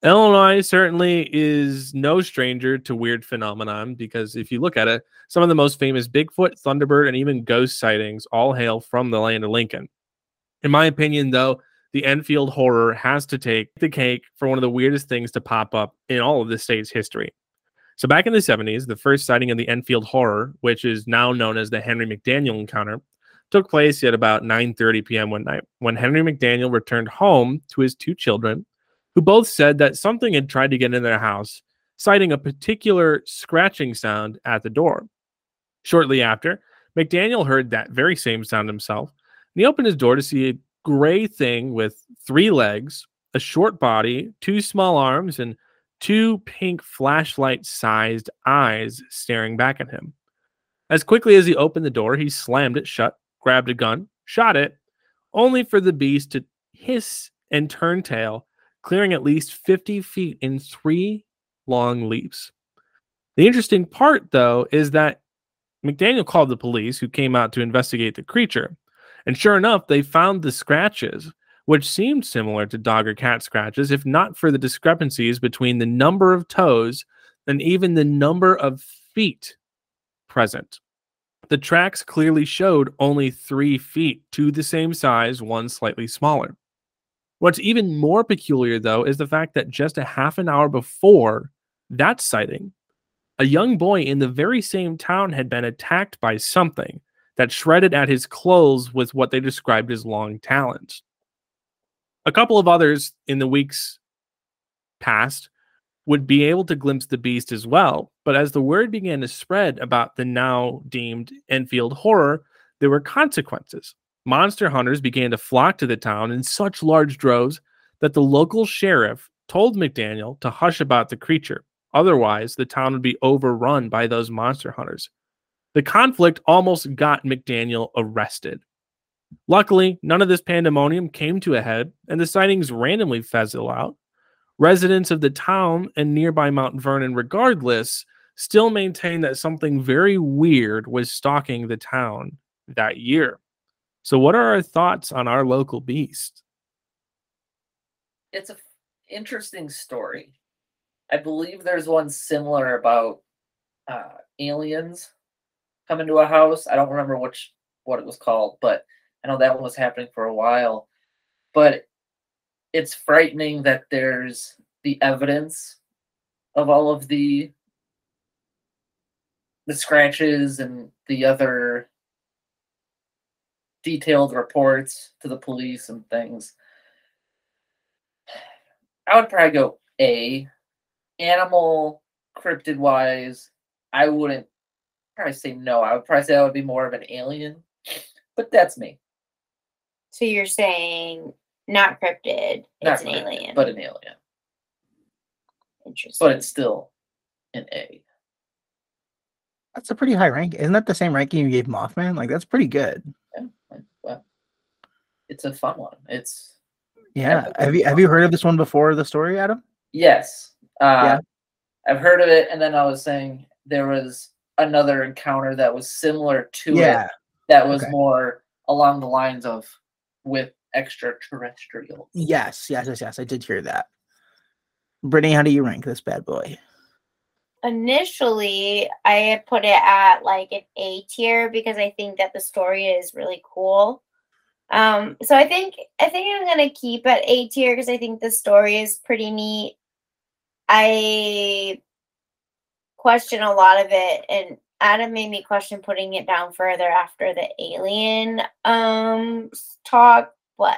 Illinois certainly is no stranger to weird phenomenon because if you look at it, some of the most famous Bigfoot, Thunderbird, and even ghost sightings all hail from the land of Lincoln. In my opinion, though, the Enfield horror has to take the cake for one of the weirdest things to pop up in all of the state's history. So back in the 70s, the first sighting of the Enfield horror, which is now known as the Henry McDaniel encounter, took place at about 9:30 p.m. one night when Henry McDaniel returned home to his two children, who both said that something had tried to get in their house, citing a particular scratching sound at the door. Shortly after, McDaniel heard that very same sound himself, and he opened his door to see a gray thing with three legs, a short body, two small arms, and two pink flashlight sized eyes staring back at him. As quickly as he opened the door, he slammed it shut, grabbed a gun, shot it, only for the beast to hiss and turn tail, clearing at least 50 feet in three long leaps. The interesting part, though, is that McDaniel called the police, who came out to investigate the creature. And sure enough, they found the scratches, which seemed similar to dog or cat scratches, if not for the discrepancies between the number of toes and even the number of feet present. The tracks clearly showed only three feet, two the same size, one slightly smaller. What's even more peculiar, though, is the fact that just a half an hour before that sighting, a young boy in the very same town had been attacked by something that shredded at his clothes with what they described as long talons. A couple of others in the weeks past would be able to glimpse the beast as well, but as the word began to spread about the now deemed Enfield horror, there were consequences. Monster hunters began to flock to the town in such large droves that the local sheriff told McDaniel to hush about the creature. Otherwise, the town would be overrun by those monster hunters. The conflict almost got McDaniel arrested. Luckily, none of this pandemonium came to a head, and the sightings randomly fizzle out. Residents of the town and nearby Mount Vernon, regardless, still maintain that something very weird was stalking the town that year. So, what are our thoughts on our local beast? It's a f- interesting story. I believe there's one similar about uh, aliens coming to a house. I don't remember which what it was called, but I know that one was happening for a while. But it's frightening that there's the evidence of all of the the scratches and the other detailed reports to the police and things. I would probably go A. Animal cryptid wise, I wouldn't probably say no. I would probably say that would be more of an alien, but that's me. So you're saying not cryptid, Not it's an cryptid, alien. but an alien. Interesting. But it's still an A. that's a pretty high rank. Isn't that the same ranking you gave Mothman? Like that's pretty good. Yeah, well, it's a fun one. It's Yeah. Have you have you heard of this one before the story, Adam? yes. Uh, Yeah. I've heard of it, and then I was saying there was another encounter that was similar to it. Yeah. That was okay. more along the lines of with extraterrestrial. Yes, yes, yes, yes. I did hear that. Brittany, how do you rank this bad boy? Initially, I had put it at like an A tier because I think that the story is really cool. Um, so I think I think I'm gonna keep at A tier because I think the story is pretty neat. I question a lot of it, and Adam made me question putting it down further after the alien um talk, but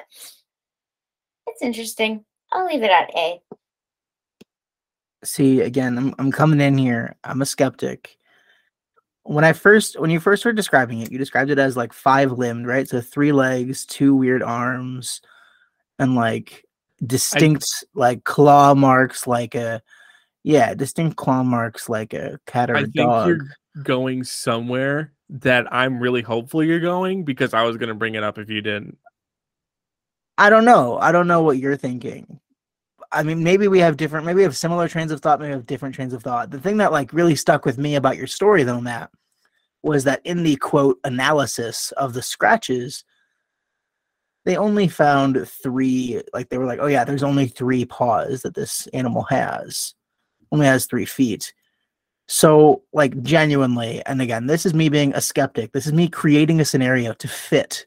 it's interesting. I'll leave it at A. See, again, I'm I'm coming in here. I'm a skeptic. When I first when you first were describing it, you described it as like five limbed, right? So three legs, two weird arms, and like distinct like claw marks like a yeah, distinct claw marks like a cat or I a think dog. Going somewhere that I'm really hopeful you're going because I was gonna bring it up if you didn't. I don't know. I don't know what you're thinking. I mean, maybe we have different, maybe we have similar trains of thought, maybe we have different trains of thought. The thing that like really stuck with me about your story, though, Matt, was that in the quote analysis of the scratches, they only found three. Like they were like, oh yeah, there's only three paws that this animal has. Only has three feet. So, like, genuinely, and again, this is me being a skeptic. This is me creating a scenario to fit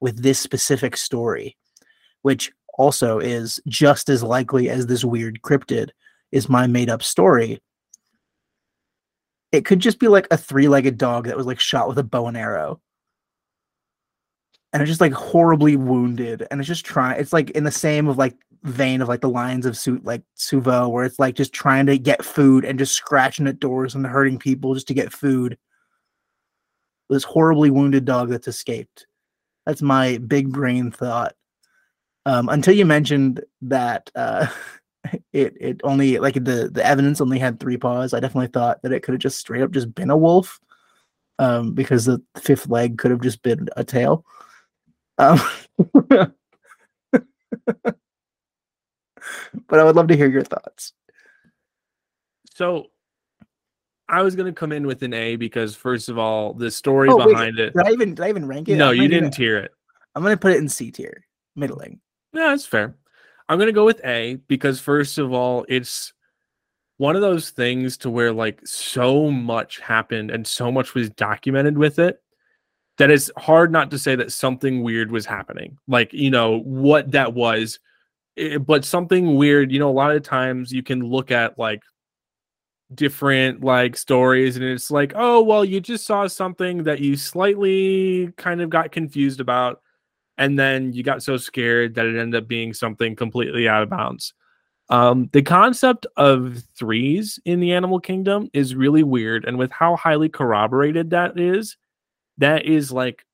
with this specific story, which also is just as likely as this weird cryptid is my made up story. It could just be like a three legged dog that was like shot with a bow and arrow. And it's just like horribly wounded. And it's just trying, it's like in the same of like vein of like the lines of suit like Suvo, where it's like just trying to get food and just scratching at doors and hurting people just to get food. This horribly wounded dog that's escaped. That's my big brain thought um, until you mentioned that uh, it it only like the the evidence only had three paws. I definitely thought that it could have just straight up just been a wolf, um, because the fifth leg could have just been a tail. Um, but I would love to hear your thoughts. So I was gonna come in with an A because first of all, the story Oh, wait, behind it. Did I even did I even rank it? No, you didn't tier it. I'm gonna put it in C tier, middling. Yeah, that's fair. I'm gonna go with A because first of all, it's one of those things to where like so much happened and so much was documented with it that it's hard not to say that something weird was happening. Like, you know, what that was. Eh, but something weird, you know, a lot of times you can look at like different like stories and it's like, oh, well, you just saw something that you slightly kind of got confused about and then you got so scared that it ended up being something completely out of bounds. Um, the concept of threes in the animal kingdom is really weird, and with how highly corroborated that is, that is like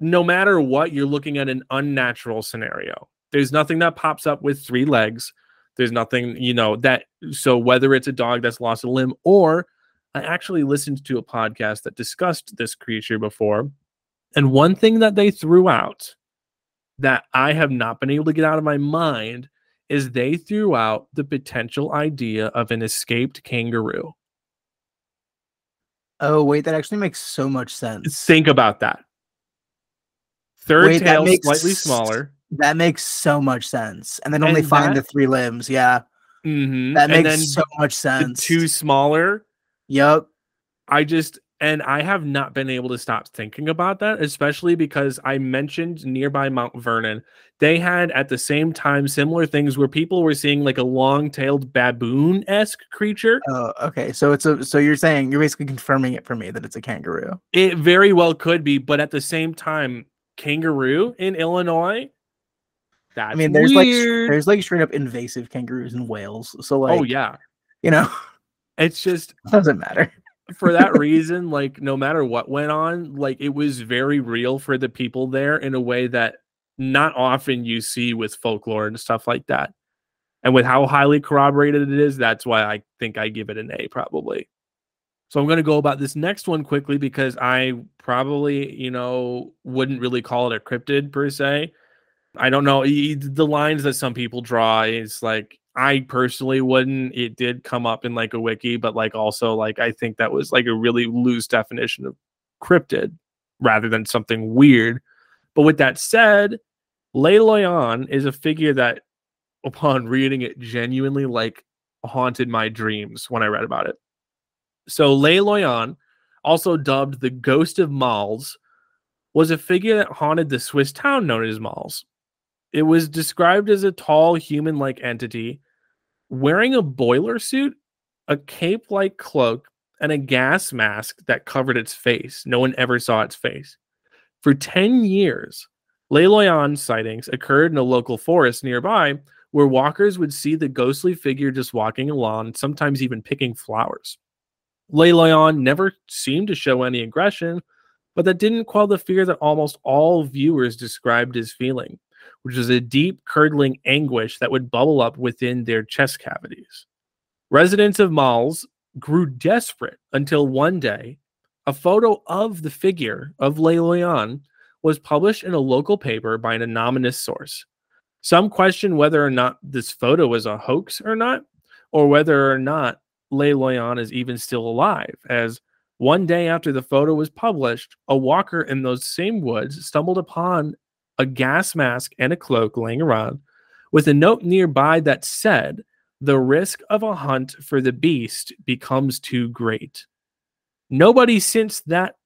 no matter what, you're looking at an unnatural scenario. There's nothing that pops up with three legs. There's nothing, you know, that so whether it's a dog that's lost a limb or I actually listened to a podcast that discussed this creature before and one thing that they threw out that I have not been able to get out of my mind is they threw out the potential idea of an escaped kangaroo. Oh wait, that actually makes so much sense. Think about that. Third Wait, that tail makes slightly smaller. That makes so much sense. And then only And find that- the three limbs. Yeah, Mhm. that makes so much sense. two smaller. Yep. I just and I have not been able to stop thinking about that, especially because I mentioned nearby Mount Vernon, they had at the same time similar things where people were seeing like a long-tailed baboon-esque creature. Oh, okay. So it's a so you're saying you're basically confirming it for me that it's a kangaroo. It very well could be, but at the same time, kangaroo in Illinois. That's I mean, there's like there's like straight up invasive kangaroos in Wales. So oh, like, oh yeah, you know, it's just doesn't matter. for that reason, like no matter what went on, like it was very real for the people there in a way that not often you see with folklore and stuff like that. And with how highly corroborated it is, that's why I think I give it an A probably. So I'm going to go about this next one quickly because I probably, you know, wouldn't really call it a cryptid per se. I don't know the lines that some people draw is like I personally wouldn't. It did come up in like a wiki, but like also like I think that was like a really loose definition of cryptid rather than something weird. But with that said, Le Loyon is a figure that upon reading it genuinely like haunted my dreams when I read about it. So Le Loyon, also dubbed the Ghost of Malls, was a figure that haunted the Swiss town known as Malls. It was described as a tall human like entity wearing a boiler suit, a cape like cloak, and a gas mask that covered its face. No one ever saw its face. For 10 years, Le Leiloyan sightings occurred in a local forest nearby where walkers would see the ghostly figure just walking along, sometimes even picking flowers. Le Loyon never seemed to show any aggression, but that didn't quell the fear that almost all viewers described as feeling, which was a deep, curdling anguish that would bubble up within their chest cavities. Residents of Malls grew desperate until one day a photo of the figure of Le Loyon was published in a local paper by an anonymous source. Some question whether or not this photo was a hoax or not, or whether or not Le Loyon is even still alive, as one day after the photo was published, a walker in those same woods stumbled upon a gas mask and a cloak laying around with a note nearby that said, The risk of a hunt for the beast becomes too great. Nobody since that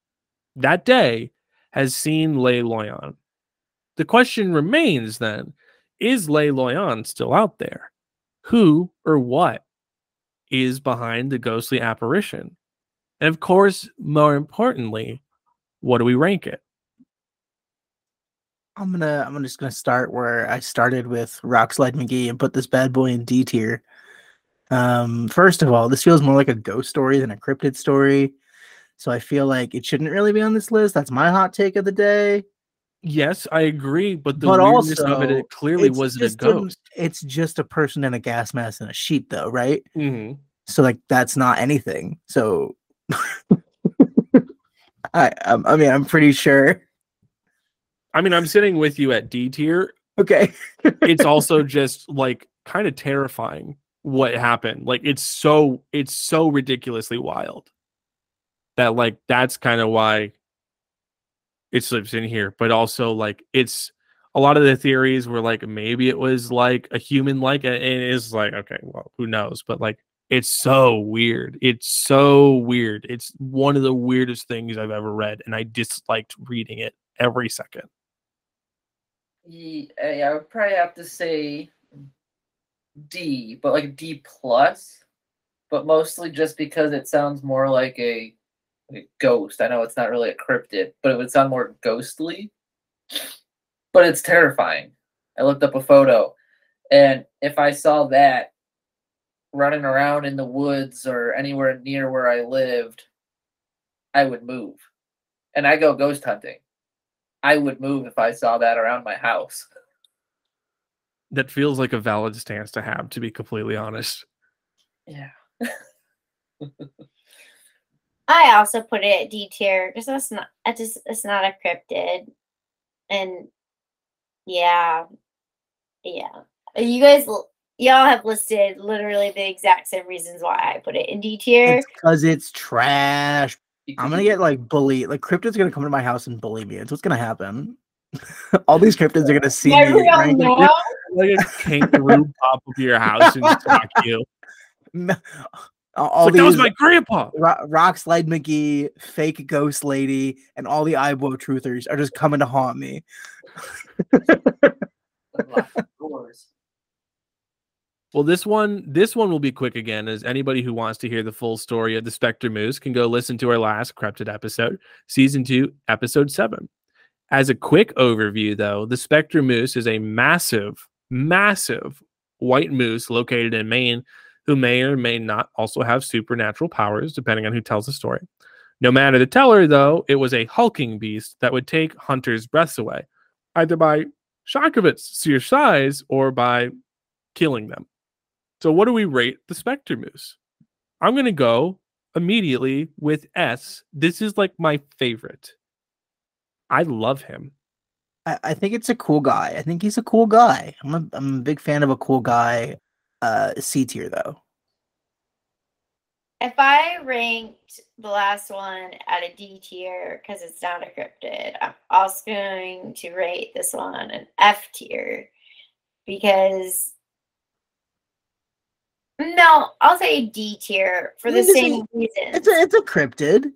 that day has seen Le Loyon. The question remains then, is Le Loyon still out there? Who or what is behind the ghostly apparition? And of course, more importantly, what do we rank it? I'm gonna I'm just gonna start where I started with Rockslide McGee and put this bad boy in D tier. Um, first of all, this feels more like a ghost story than a cryptid story. So I feel like it shouldn't really be on this list. That's my hot take of the day. Yes, I agree, but the But weirdness of it, also, it clearly wasn't a ghost. it's just a person in a gas mask and a sheet, though, right? Mhm. So like that's not anything. So I I mean I'm pretty sure. I mean, I'm sitting with you at D tier. Okay. It's also just like kind of terrifying what happened. Like it's so it's so ridiculously wild that like that's kind of why it slips in here. But also like it's a lot of the theories were like maybe it was like a human like and it is like okay, well who knows? But like it's so weird. It's so weird. It's one of the weirdest things I've ever read, and I disliked reading it every second. I would probably have to say D, but like D plus, but mostly just because it sounds more like a, like a ghost. I know it's not really a cryptid, but it would sound more ghostly. But it's terrifying. I looked up a photo, and if I saw that running around in the woods or anywhere near where I lived, I would move. And I go ghost hunting. I would move if I saw that around my house. That feels like a valid stance to have, to be completely honest. Yeah. I also put it at D tier because that's not. It just it's not a cryptid, and yeah, yeah. You guys, y'all have listed literally the exact same reasons why I put it in D tier. It's because it's trash. I'm gonna get like bullied. Like cryptids gonna come to my house and bully me. It's what's gonna happen. All these cryptids are gonna see me. Everyone rank- know. Like a kangaroo pop up your house and stalk you. all It's like, that was my grandpa. Ro- Rock Slide McGee, fake ghost lady, and all the IBWO truthers are just coming to haunt me. Well, this one, this one will be quick again, as anybody who wants to hear the full story of the Spectre Moose can go listen to our last Cryptid episode, season two, episode seven. As a quick overview, though, the Spectre Moose is a massive, massive white moose located in Maine who may or may not also have supernatural powers, depending on who tells the story. No matter the teller, though, it was a hulking beast that would take hunters' breaths away, either by shock of its sheer size or by killing them. So, what do we rate the Spectre Moose? I'm going to go immediately with S. This is like my favorite. I love him. I, I think it's a cool guy. I think he's a cool guy. I'm a, I'm a big fan of a cool guy. Uh, C tier though. If I ranked the last one at a D tier because it's not a cryptid, I'm also going to rate this one an F tier because no, I'll say D tier for the same it? reason. It's a it's a cryptid.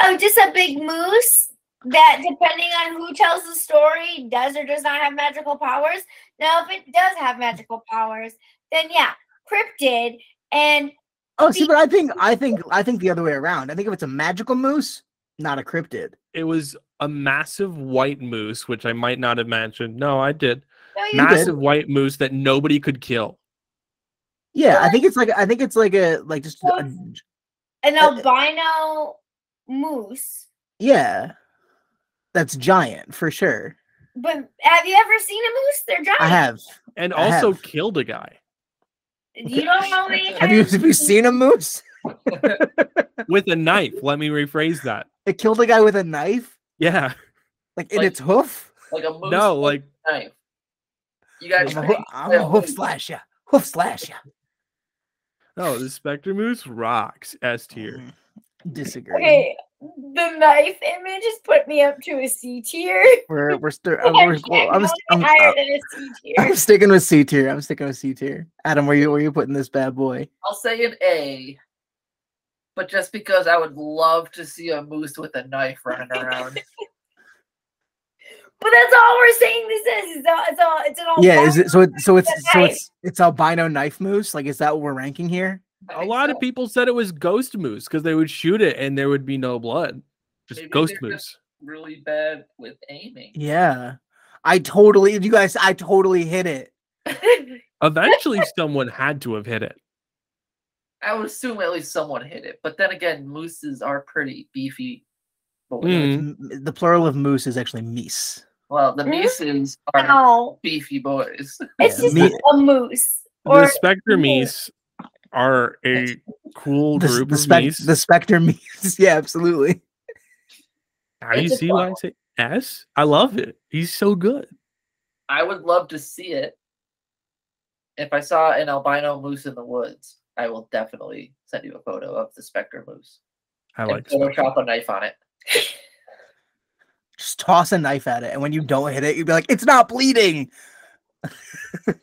Oh, just a big moose that, depending on who tells the story, does or does not have magical powers. Now, if it does have magical powers, then yeah, cryptid. And Oh, see, but I think I think I think the other way around. I think if it's a magical moose, not a cryptid. It was a massive white moose, which I might not have mentioned. No, I did. No, you did. massive white moose that nobody could kill. Yeah, I think it's like I think it's like a like just a, an albino moose. yeah. That's giant for sure. But have you ever seen a moose? They're giant. I have. And I also have. killed a guy You don't know any. Have you have you seen a moose? with a knife. Let me rephrase that. It killed a guy with a knife, Yeah. like in Like- its hoof. Like a moose. No, like a knife. You guys. I'm a, hoo- I'm a hoof slash ya. Hoof slash ya. No, the Spectre Moose rocks S tier. Mm, Disagree. Okay, the knife image has put me up to a C tier. We're we're, st- I we're can't I'm, I'm, higher I'm, than a C tier. I'm sticking with C tier. I'm sticking with C tier. Adam, where you where you putting this bad boy? I'll say an A. But just because I would love to see a moose with a knife running around. But that's all we're saying. This is. It's all. It's all. It's an all. Yeah, is it so? It, so it's With a so it's it's albino knife moose. Like, is that what we're ranking here? A lot so. of people said it was ghost moose because they would shoot it and there would be no blood. Just Maybe ghost moose. just really bad with aiming. Yeah, I totally. You guys, I totally hit it. Eventually, someone had to have hit it. I would assume at least someone hit it. But then again, mooses are pretty beefy. Mm. The plural of moose is actually meese. Well, the Hmm? are no, beefy boys. it's Yeah, just me- a moose. The Spectre moose. Meese are a cool The, group the, of spec- Meese. the specter meese. Yeah, absolutely. How do you see why I say S? I love it. He's so good. I would love to see it. If I saw an albino moose in the woods, I will definitely send you a photo of the specter moose. I and like Spectre. Photoshop a knife on it. Just toss a knife at it, and when you don't hit it, you'd be like, "It's not bleeding."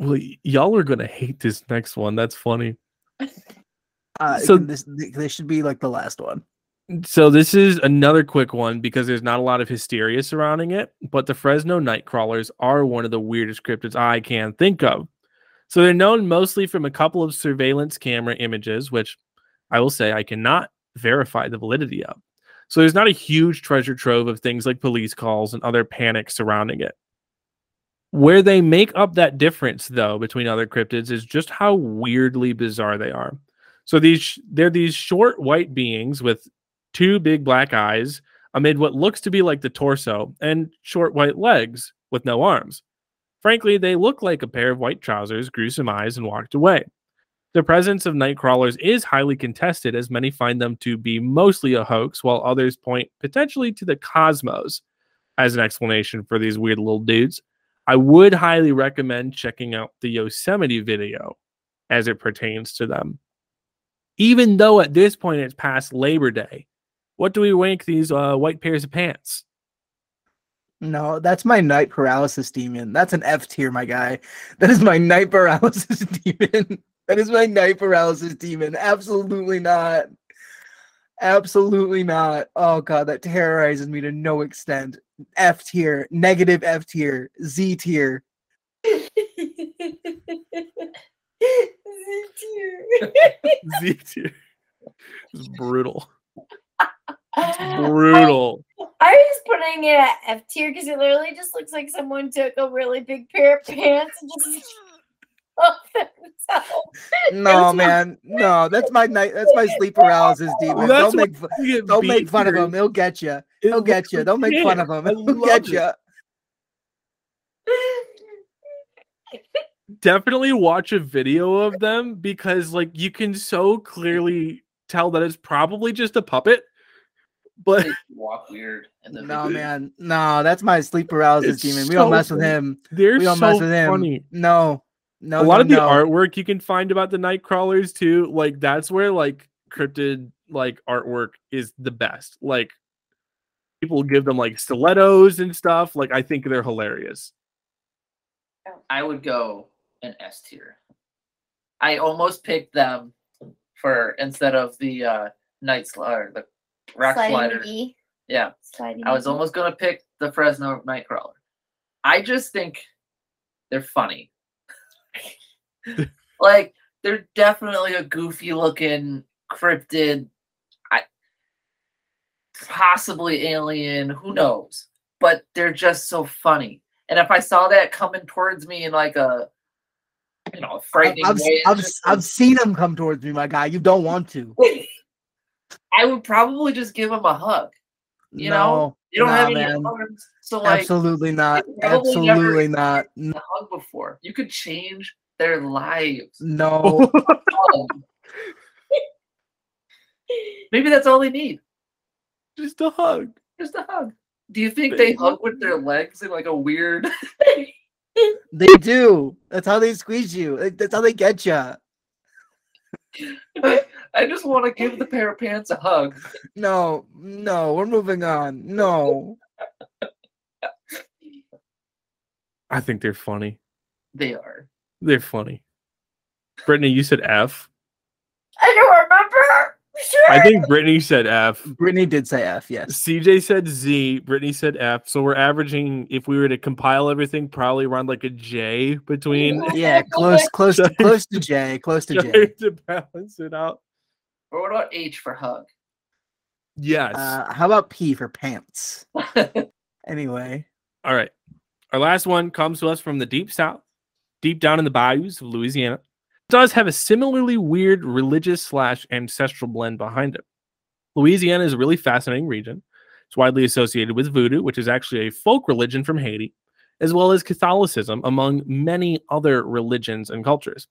Well, y- y'all are gonna hate this next one. That's funny. Uh, So- this this should be like the last one. So this is another quick one because there's not a lot of hysteria surrounding it, but the Fresno Nightcrawlers are one of the weirdest cryptids I can think of. So they're known mostly from a couple of surveillance camera images, which I will say I cannot verify the validity of. So there's not a huge treasure trove of things like police calls and other panics surrounding it. Where they make up that difference, though, between other cryptids is just how weirdly bizarre they are. So these they're these short white beings with two big black eyes amid what looks to be like the torso and short white legs with no arms. Frankly, they look like a pair of white trousers, gruesome eyes, and walked away. The presence of night crawlers is highly contested, as many find them to be mostly a hoax, while others point potentially to the cosmos as an explanation for these weird little dudes. I would highly recommend checking out the Yosemite video as it pertains to them. Even though at this point it's past Labor Day, what do we rank these uh, white pairs of pants? No, that's my night paralysis demon. That's an F tier, my guy. That is my night paralysis demon. That is my night paralysis demon. Absolutely not. Absolutely not. Oh god, that terrorizes me to no extent. F tier, negative F tier, Z tier. Z tier. Z tier. It's brutal. Brutal. I was putting it at F tier because it literally just looks like someone took a really big pair of pants and just stuffed themselves. No, man. No, that's my night. That's my sleep paralysis demon. That's Don't make fu- You get don't make fun of him. He'll get you. He'll get you. Don't make fun of him. He'll get you. Definitely watch a video of them because, like, you can so clearly tell that it's probably just a puppet. But walk weird. In the No, video. man. No, that's my sleep paralysis It's demon. We don't so mess with him. they're We don't so mess with him. funny. No. No. a lot no, of the no. artwork you can find about the night crawlers too like that's where like cryptid like artwork is the best like people give them like stilettos and stuff like i think they're hilarious I would go an S tier. I almost picked them for instead of the uh night slider, the rock Sliding slider. McGee. Yeah, Sliding I was McGee. almost gonna pick the Fresno Nightcrawler. I just think they're funny. like they're definitely a goofy looking cryptid. I possibly alien. Who knows? but they're just so funny. And if I saw that coming towards me in like a you know, a frightening I've, way, I've, just I've seen them come towards me, my guy. You don't want to. I would probably just give him a hug. You know, You don't nah, have any arms, so like Absolutely not. Absolutely not. a hug before. You could change their lives. No. Maybe that's all they need. Just a hug. Just a hug. Do you think they Baby. hug with their legs in like a weird? they do. That's how they squeeze you. That's how they get you. I just want to give the pair of pants a hug. No, no, we're moving on. No. I think they're funny. They are. They're funny. Brittany, you said F. I don't remember. I think Brittany said F. Brittany did say F, yes. CJ said Z. Brittany said F. So we're averaging, if we were to compile everything, probably around like a J between Yeah, close, close, to, close to J, close to J. to balance it out. Or what about H for hug? Yes. Uh, how about P for pants? Anyway, All right. Our last one comes to us from the deep south, deep down in the bayous of Louisiana. Does have a similarly weird religious slash ancestral blend behind it. Louisiana is a really fascinating region. It's widely associated with voodoo, which is actually a folk religion from Haiti, as well as Catholicism, among many other religions and cultures.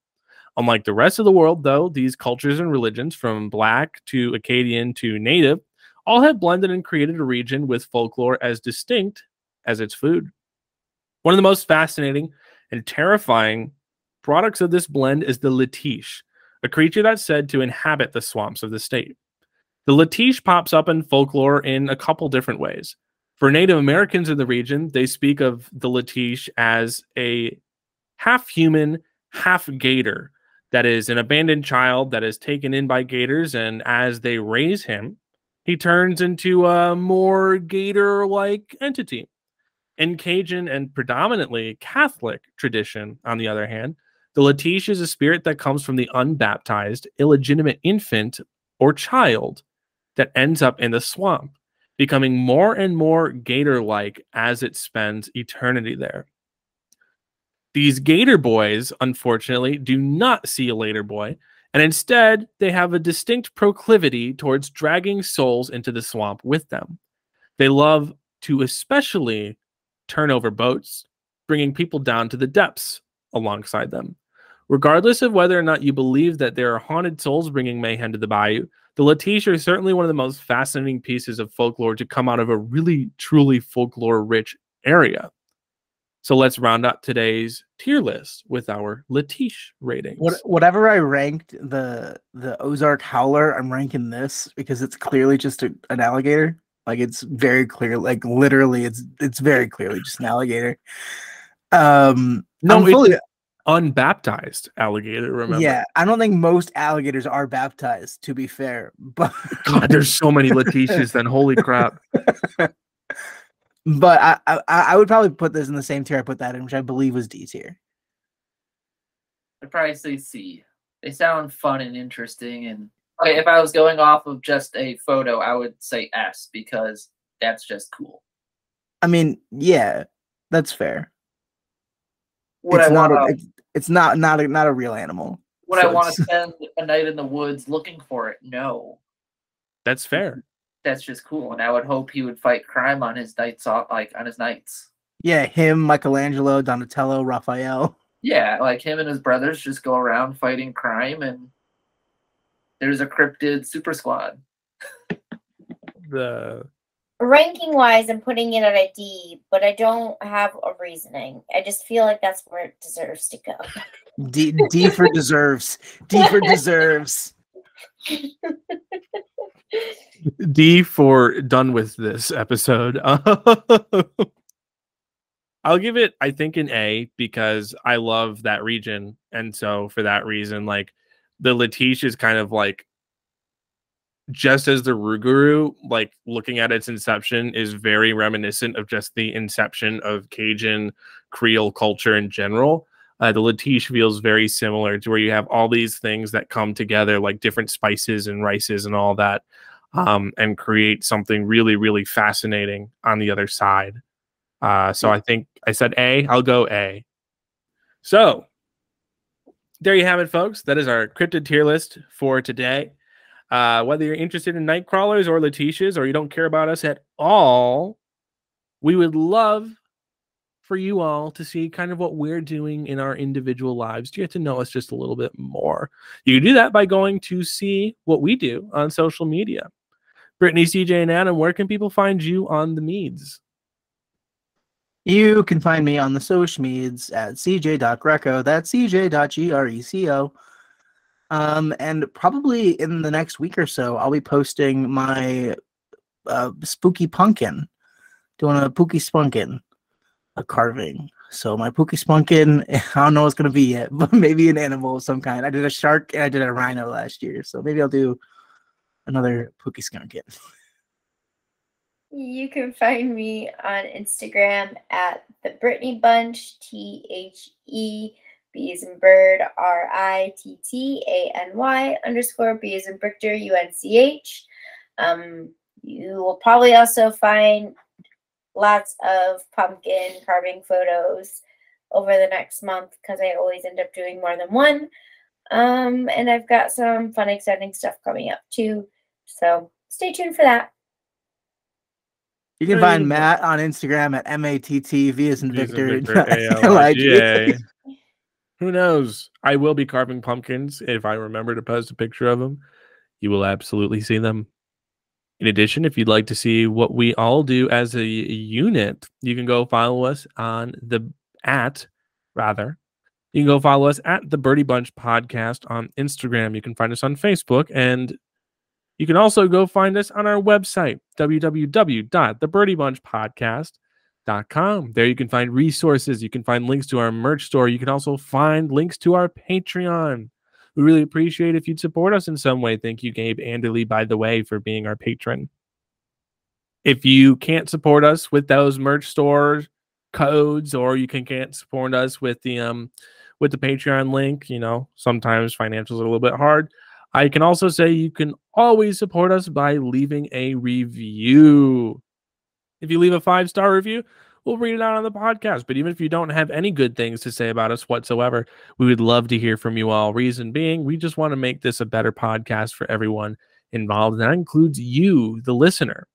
Unlike the rest of the world, though, these cultures and religions, from Black to Acadian to Native, all have blended and created a region with folklore as distinct as its food. One of the most fascinating and terrifying products of this blend is the Letiche, a creature that's said to inhabit the swamps of the state. The Letiche pops up in folklore in a couple different ways. For Native Americans in the region, they speak of the Letiche as a half human, half gator that is an abandoned child that is taken in by gators, and as they raise him, he turns into a more gator like entity. In Cajun and predominantly Catholic tradition, on the other hand, the Letiche is a spirit that comes from the unbaptized, illegitimate infant or child that ends up in the swamp, becoming more and more gator like as it spends eternity there. These gator boys, unfortunately, do not see a later boy, and instead they have a distinct proclivity towards dragging souls into the swamp with them. They love to especially turn over boats, bringing people down to the depths alongside them. Regardless of whether or not you believe that there are haunted souls bringing mayhem to the bayou, the Letiche is certainly one of the most fascinating pieces of folklore to come out of a really, truly folklore rich area. So let's round up today's tier list with our Letiche ratings. what, whatever I ranked the the Ozark Howler, I'm ranking this because it's clearly just a, an alligator. Like it's very clear, like literally, it's it's very clearly just an alligator. Um, No, I'm fully, unbaptized alligator, remember? yeah. I don't think most alligators are baptized. To be fair, but God, there's so many Letiches then. Holy crap. but I, I I would probably put this in the same tier I put that in, which I believe was D tier. I'd probably say C. They sound fun and interesting. And okay, if I was going off of just a photo, I would say S because that's just cool. I mean, yeah, that's fair. Would it's I not want a, to? it's, it's not not a, not a real animal. Would I want to spend a night in the woods looking for it? No. That's fair. That's just cool, and I would hope he would fight crime on his nights off, like on his nights. Yeah, him, Michelangelo, Donatello, Raphael. Yeah, like him and his brothers just go around fighting crime, and there's a cryptid super squad. The Ranking wise, I'm putting it at a D, but I don't have a reasoning. I just feel like that's where it deserves to go. D, D for deserves. D for deserves. D for done with this episode. I'll give it, I think, an A because I love that region. And so for that reason, like the Letiche is kind of like just as the Rougarou, like looking at its inception, is very reminiscent of just the inception of Cajun Creole culture in general. Uh, the Letiche feels very similar to where you have all these things that come together, like different spices and rices and all that, um, and create something really, really fascinating on the other side. Uh, so I think I said A. I'll go A. So there you have it, folks. That is our cryptid tier list for today. Uh, whether you're interested in night crawlers or Letiches, or you don't care about us at all, we would love for you all to see kind of what we're doing in our individual lives to get to know us just a little bit more. You can do that by going to see what we do on social media. Brittany, CJ, and Adam, where can people find you on the meads? You can find me on the social medias at cj.greco. That's cj.greco. Um, and probably in the next week or so, I'll be posting my uh, spooky pumpkin, doing a pooky spunkin, a carving. So my pooky spunkin, I don't know what's gonna be yet, but maybe an animal of some kind. I did a shark and I did a rhino last year, so maybe I'll do another pooky skunkin. You can find me on Instagram at the Brittany Bunch, T H E B as in bird, R I T T A N Y underscore B as in Victor, U N C H. Um, you will probably also find lots of pumpkin carving photos over the next month because I always end up doing more than one. Um, and I've got some fun, exciting stuff coming up too. So stay tuned for that. You can find Matt on Instagram at M-A-T-T, V as in V as in Victor, Victor, L-I-G. A-L-I-G-A. Who knows? I will be carving pumpkins if I remember to post a picture of them. You will absolutely see them. In addition, if you'd like to see what we all do as a unit, you can go follow us on the at rather. You can go follow us at the Birdy Bunch podcast on Instagram. You can find us on Facebook and you can also go find us on our website, www.thebirdybunchpodcast.com. There you can find resources. You can find links to our merch store. You can also find links to our Patreon. We really appreciate if you'd support us in some way. Thank you, Gabe Anderly, by the way, for being our patron. If you can't support us with those merch store codes, or you can can't support us with the um with the Patreon link, you know, sometimes financials are a little bit hard. I can also say you can always support us by leaving a review. If you leave a five star review, we'll read it out on the podcast. But even if you don't have any good things to say about us whatsoever, we would love to hear from you all. Reason being, we just want to make this a better podcast for everyone involved. And that includes you, the listener.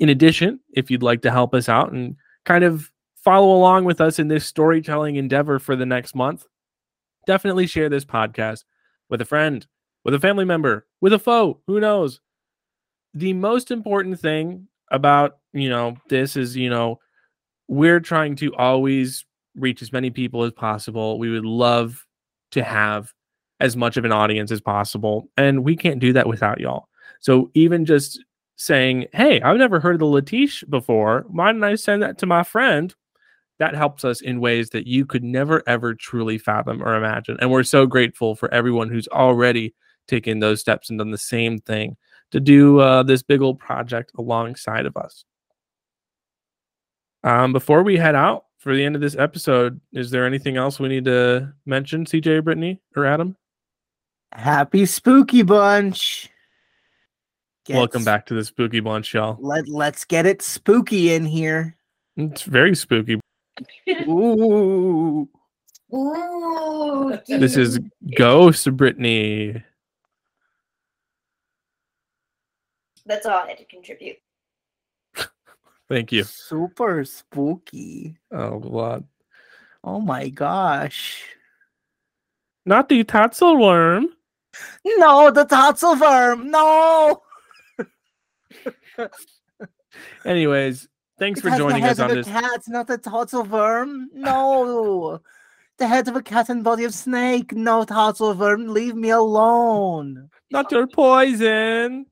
In addition, if you'd like to help us out and kind of follow along with us in this storytelling endeavor for the next month, definitely share this podcast with a friend, with a family member, with a foe, who knows. The most important thing about, you know, this is, you know, we're trying to always reach as many people as possible. We would love to have as much of an audience as possible, and we can't do that without y'all. So even just saying, "Hey, I've never heard of the Letiche before. Why don't I send that to my friend?" That helps us in ways that you could never ever truly fathom or imagine. And we're so grateful for everyone who's already taken those steps and done the same thing to do uh, this big old project alongside of us. Um, before we head out for the end of this episode, is there anything else we need to mention, CJ, Brittany, or Adam? Happy Spooky Bunch. Get Welcome back to the spooky bunch, y'all. Let Let's get it spooky in here. It's very spooky. Ooh. Ooh, This is Ghost Brittany. That's all I had to contribute. Thank you. Super spooky. Oh, God. Oh my gosh. Not the Tatzelwurm. No, the tonsil worm. No. Anyways, thanks It for has the joining head us on of this. a cat, not the tonsil worm. No. the head of a cat and body of snake. No tonsil worm. Leave me alone. Not your poison.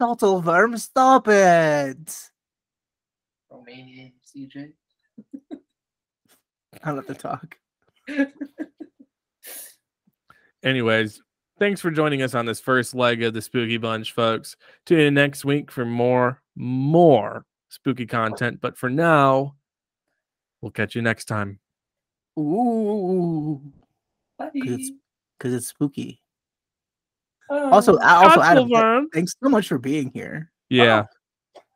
Tonsil worm, stop it. Romanian CJ. I love to talk. Anyways, thanks for joining us on this first leg of the Spooky Bunch, folks. Tune in next week for more, more spooky content. But for now, we'll catch you next time. Ooh. Bye. it's- Because it's spooky. Also, uh, also Tatzel Adam, th- thanks so much for being here. Yeah.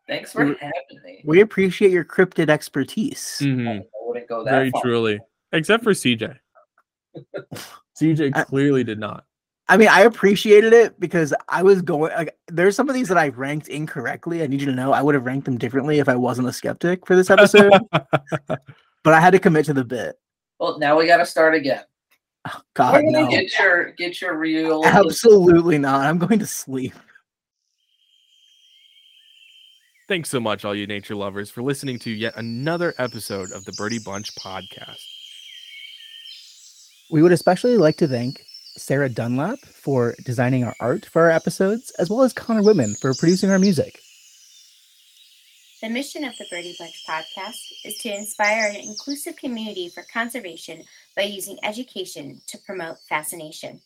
Thanks for We- having me. We appreciate your cryptid expertise. Mhm. I wouldn't go that Very far. truly. Except for CJ. CJ I- clearly did not. I mean, I appreciated it because I was going. Like, there's some of these that I ranked incorrectly. I need you to know I would have ranked them differently if I wasn't a skeptic for this episode. but I had to commit to the bit. Well, now we got to start again. Oh, God We're gonna no, get your get your real. absolutely not. I'm going to sleep. Thanks so much, all you nature lovers, for listening to yet another episode of the Birdy Bunch podcast. We would especially like to thank Sarah Dunlap for designing our art for our episodes, as well as Conner Wittman for producing our music. The mission of the Birdy Bunch podcast is to inspire an inclusive community for conservation by using education to promote fascination.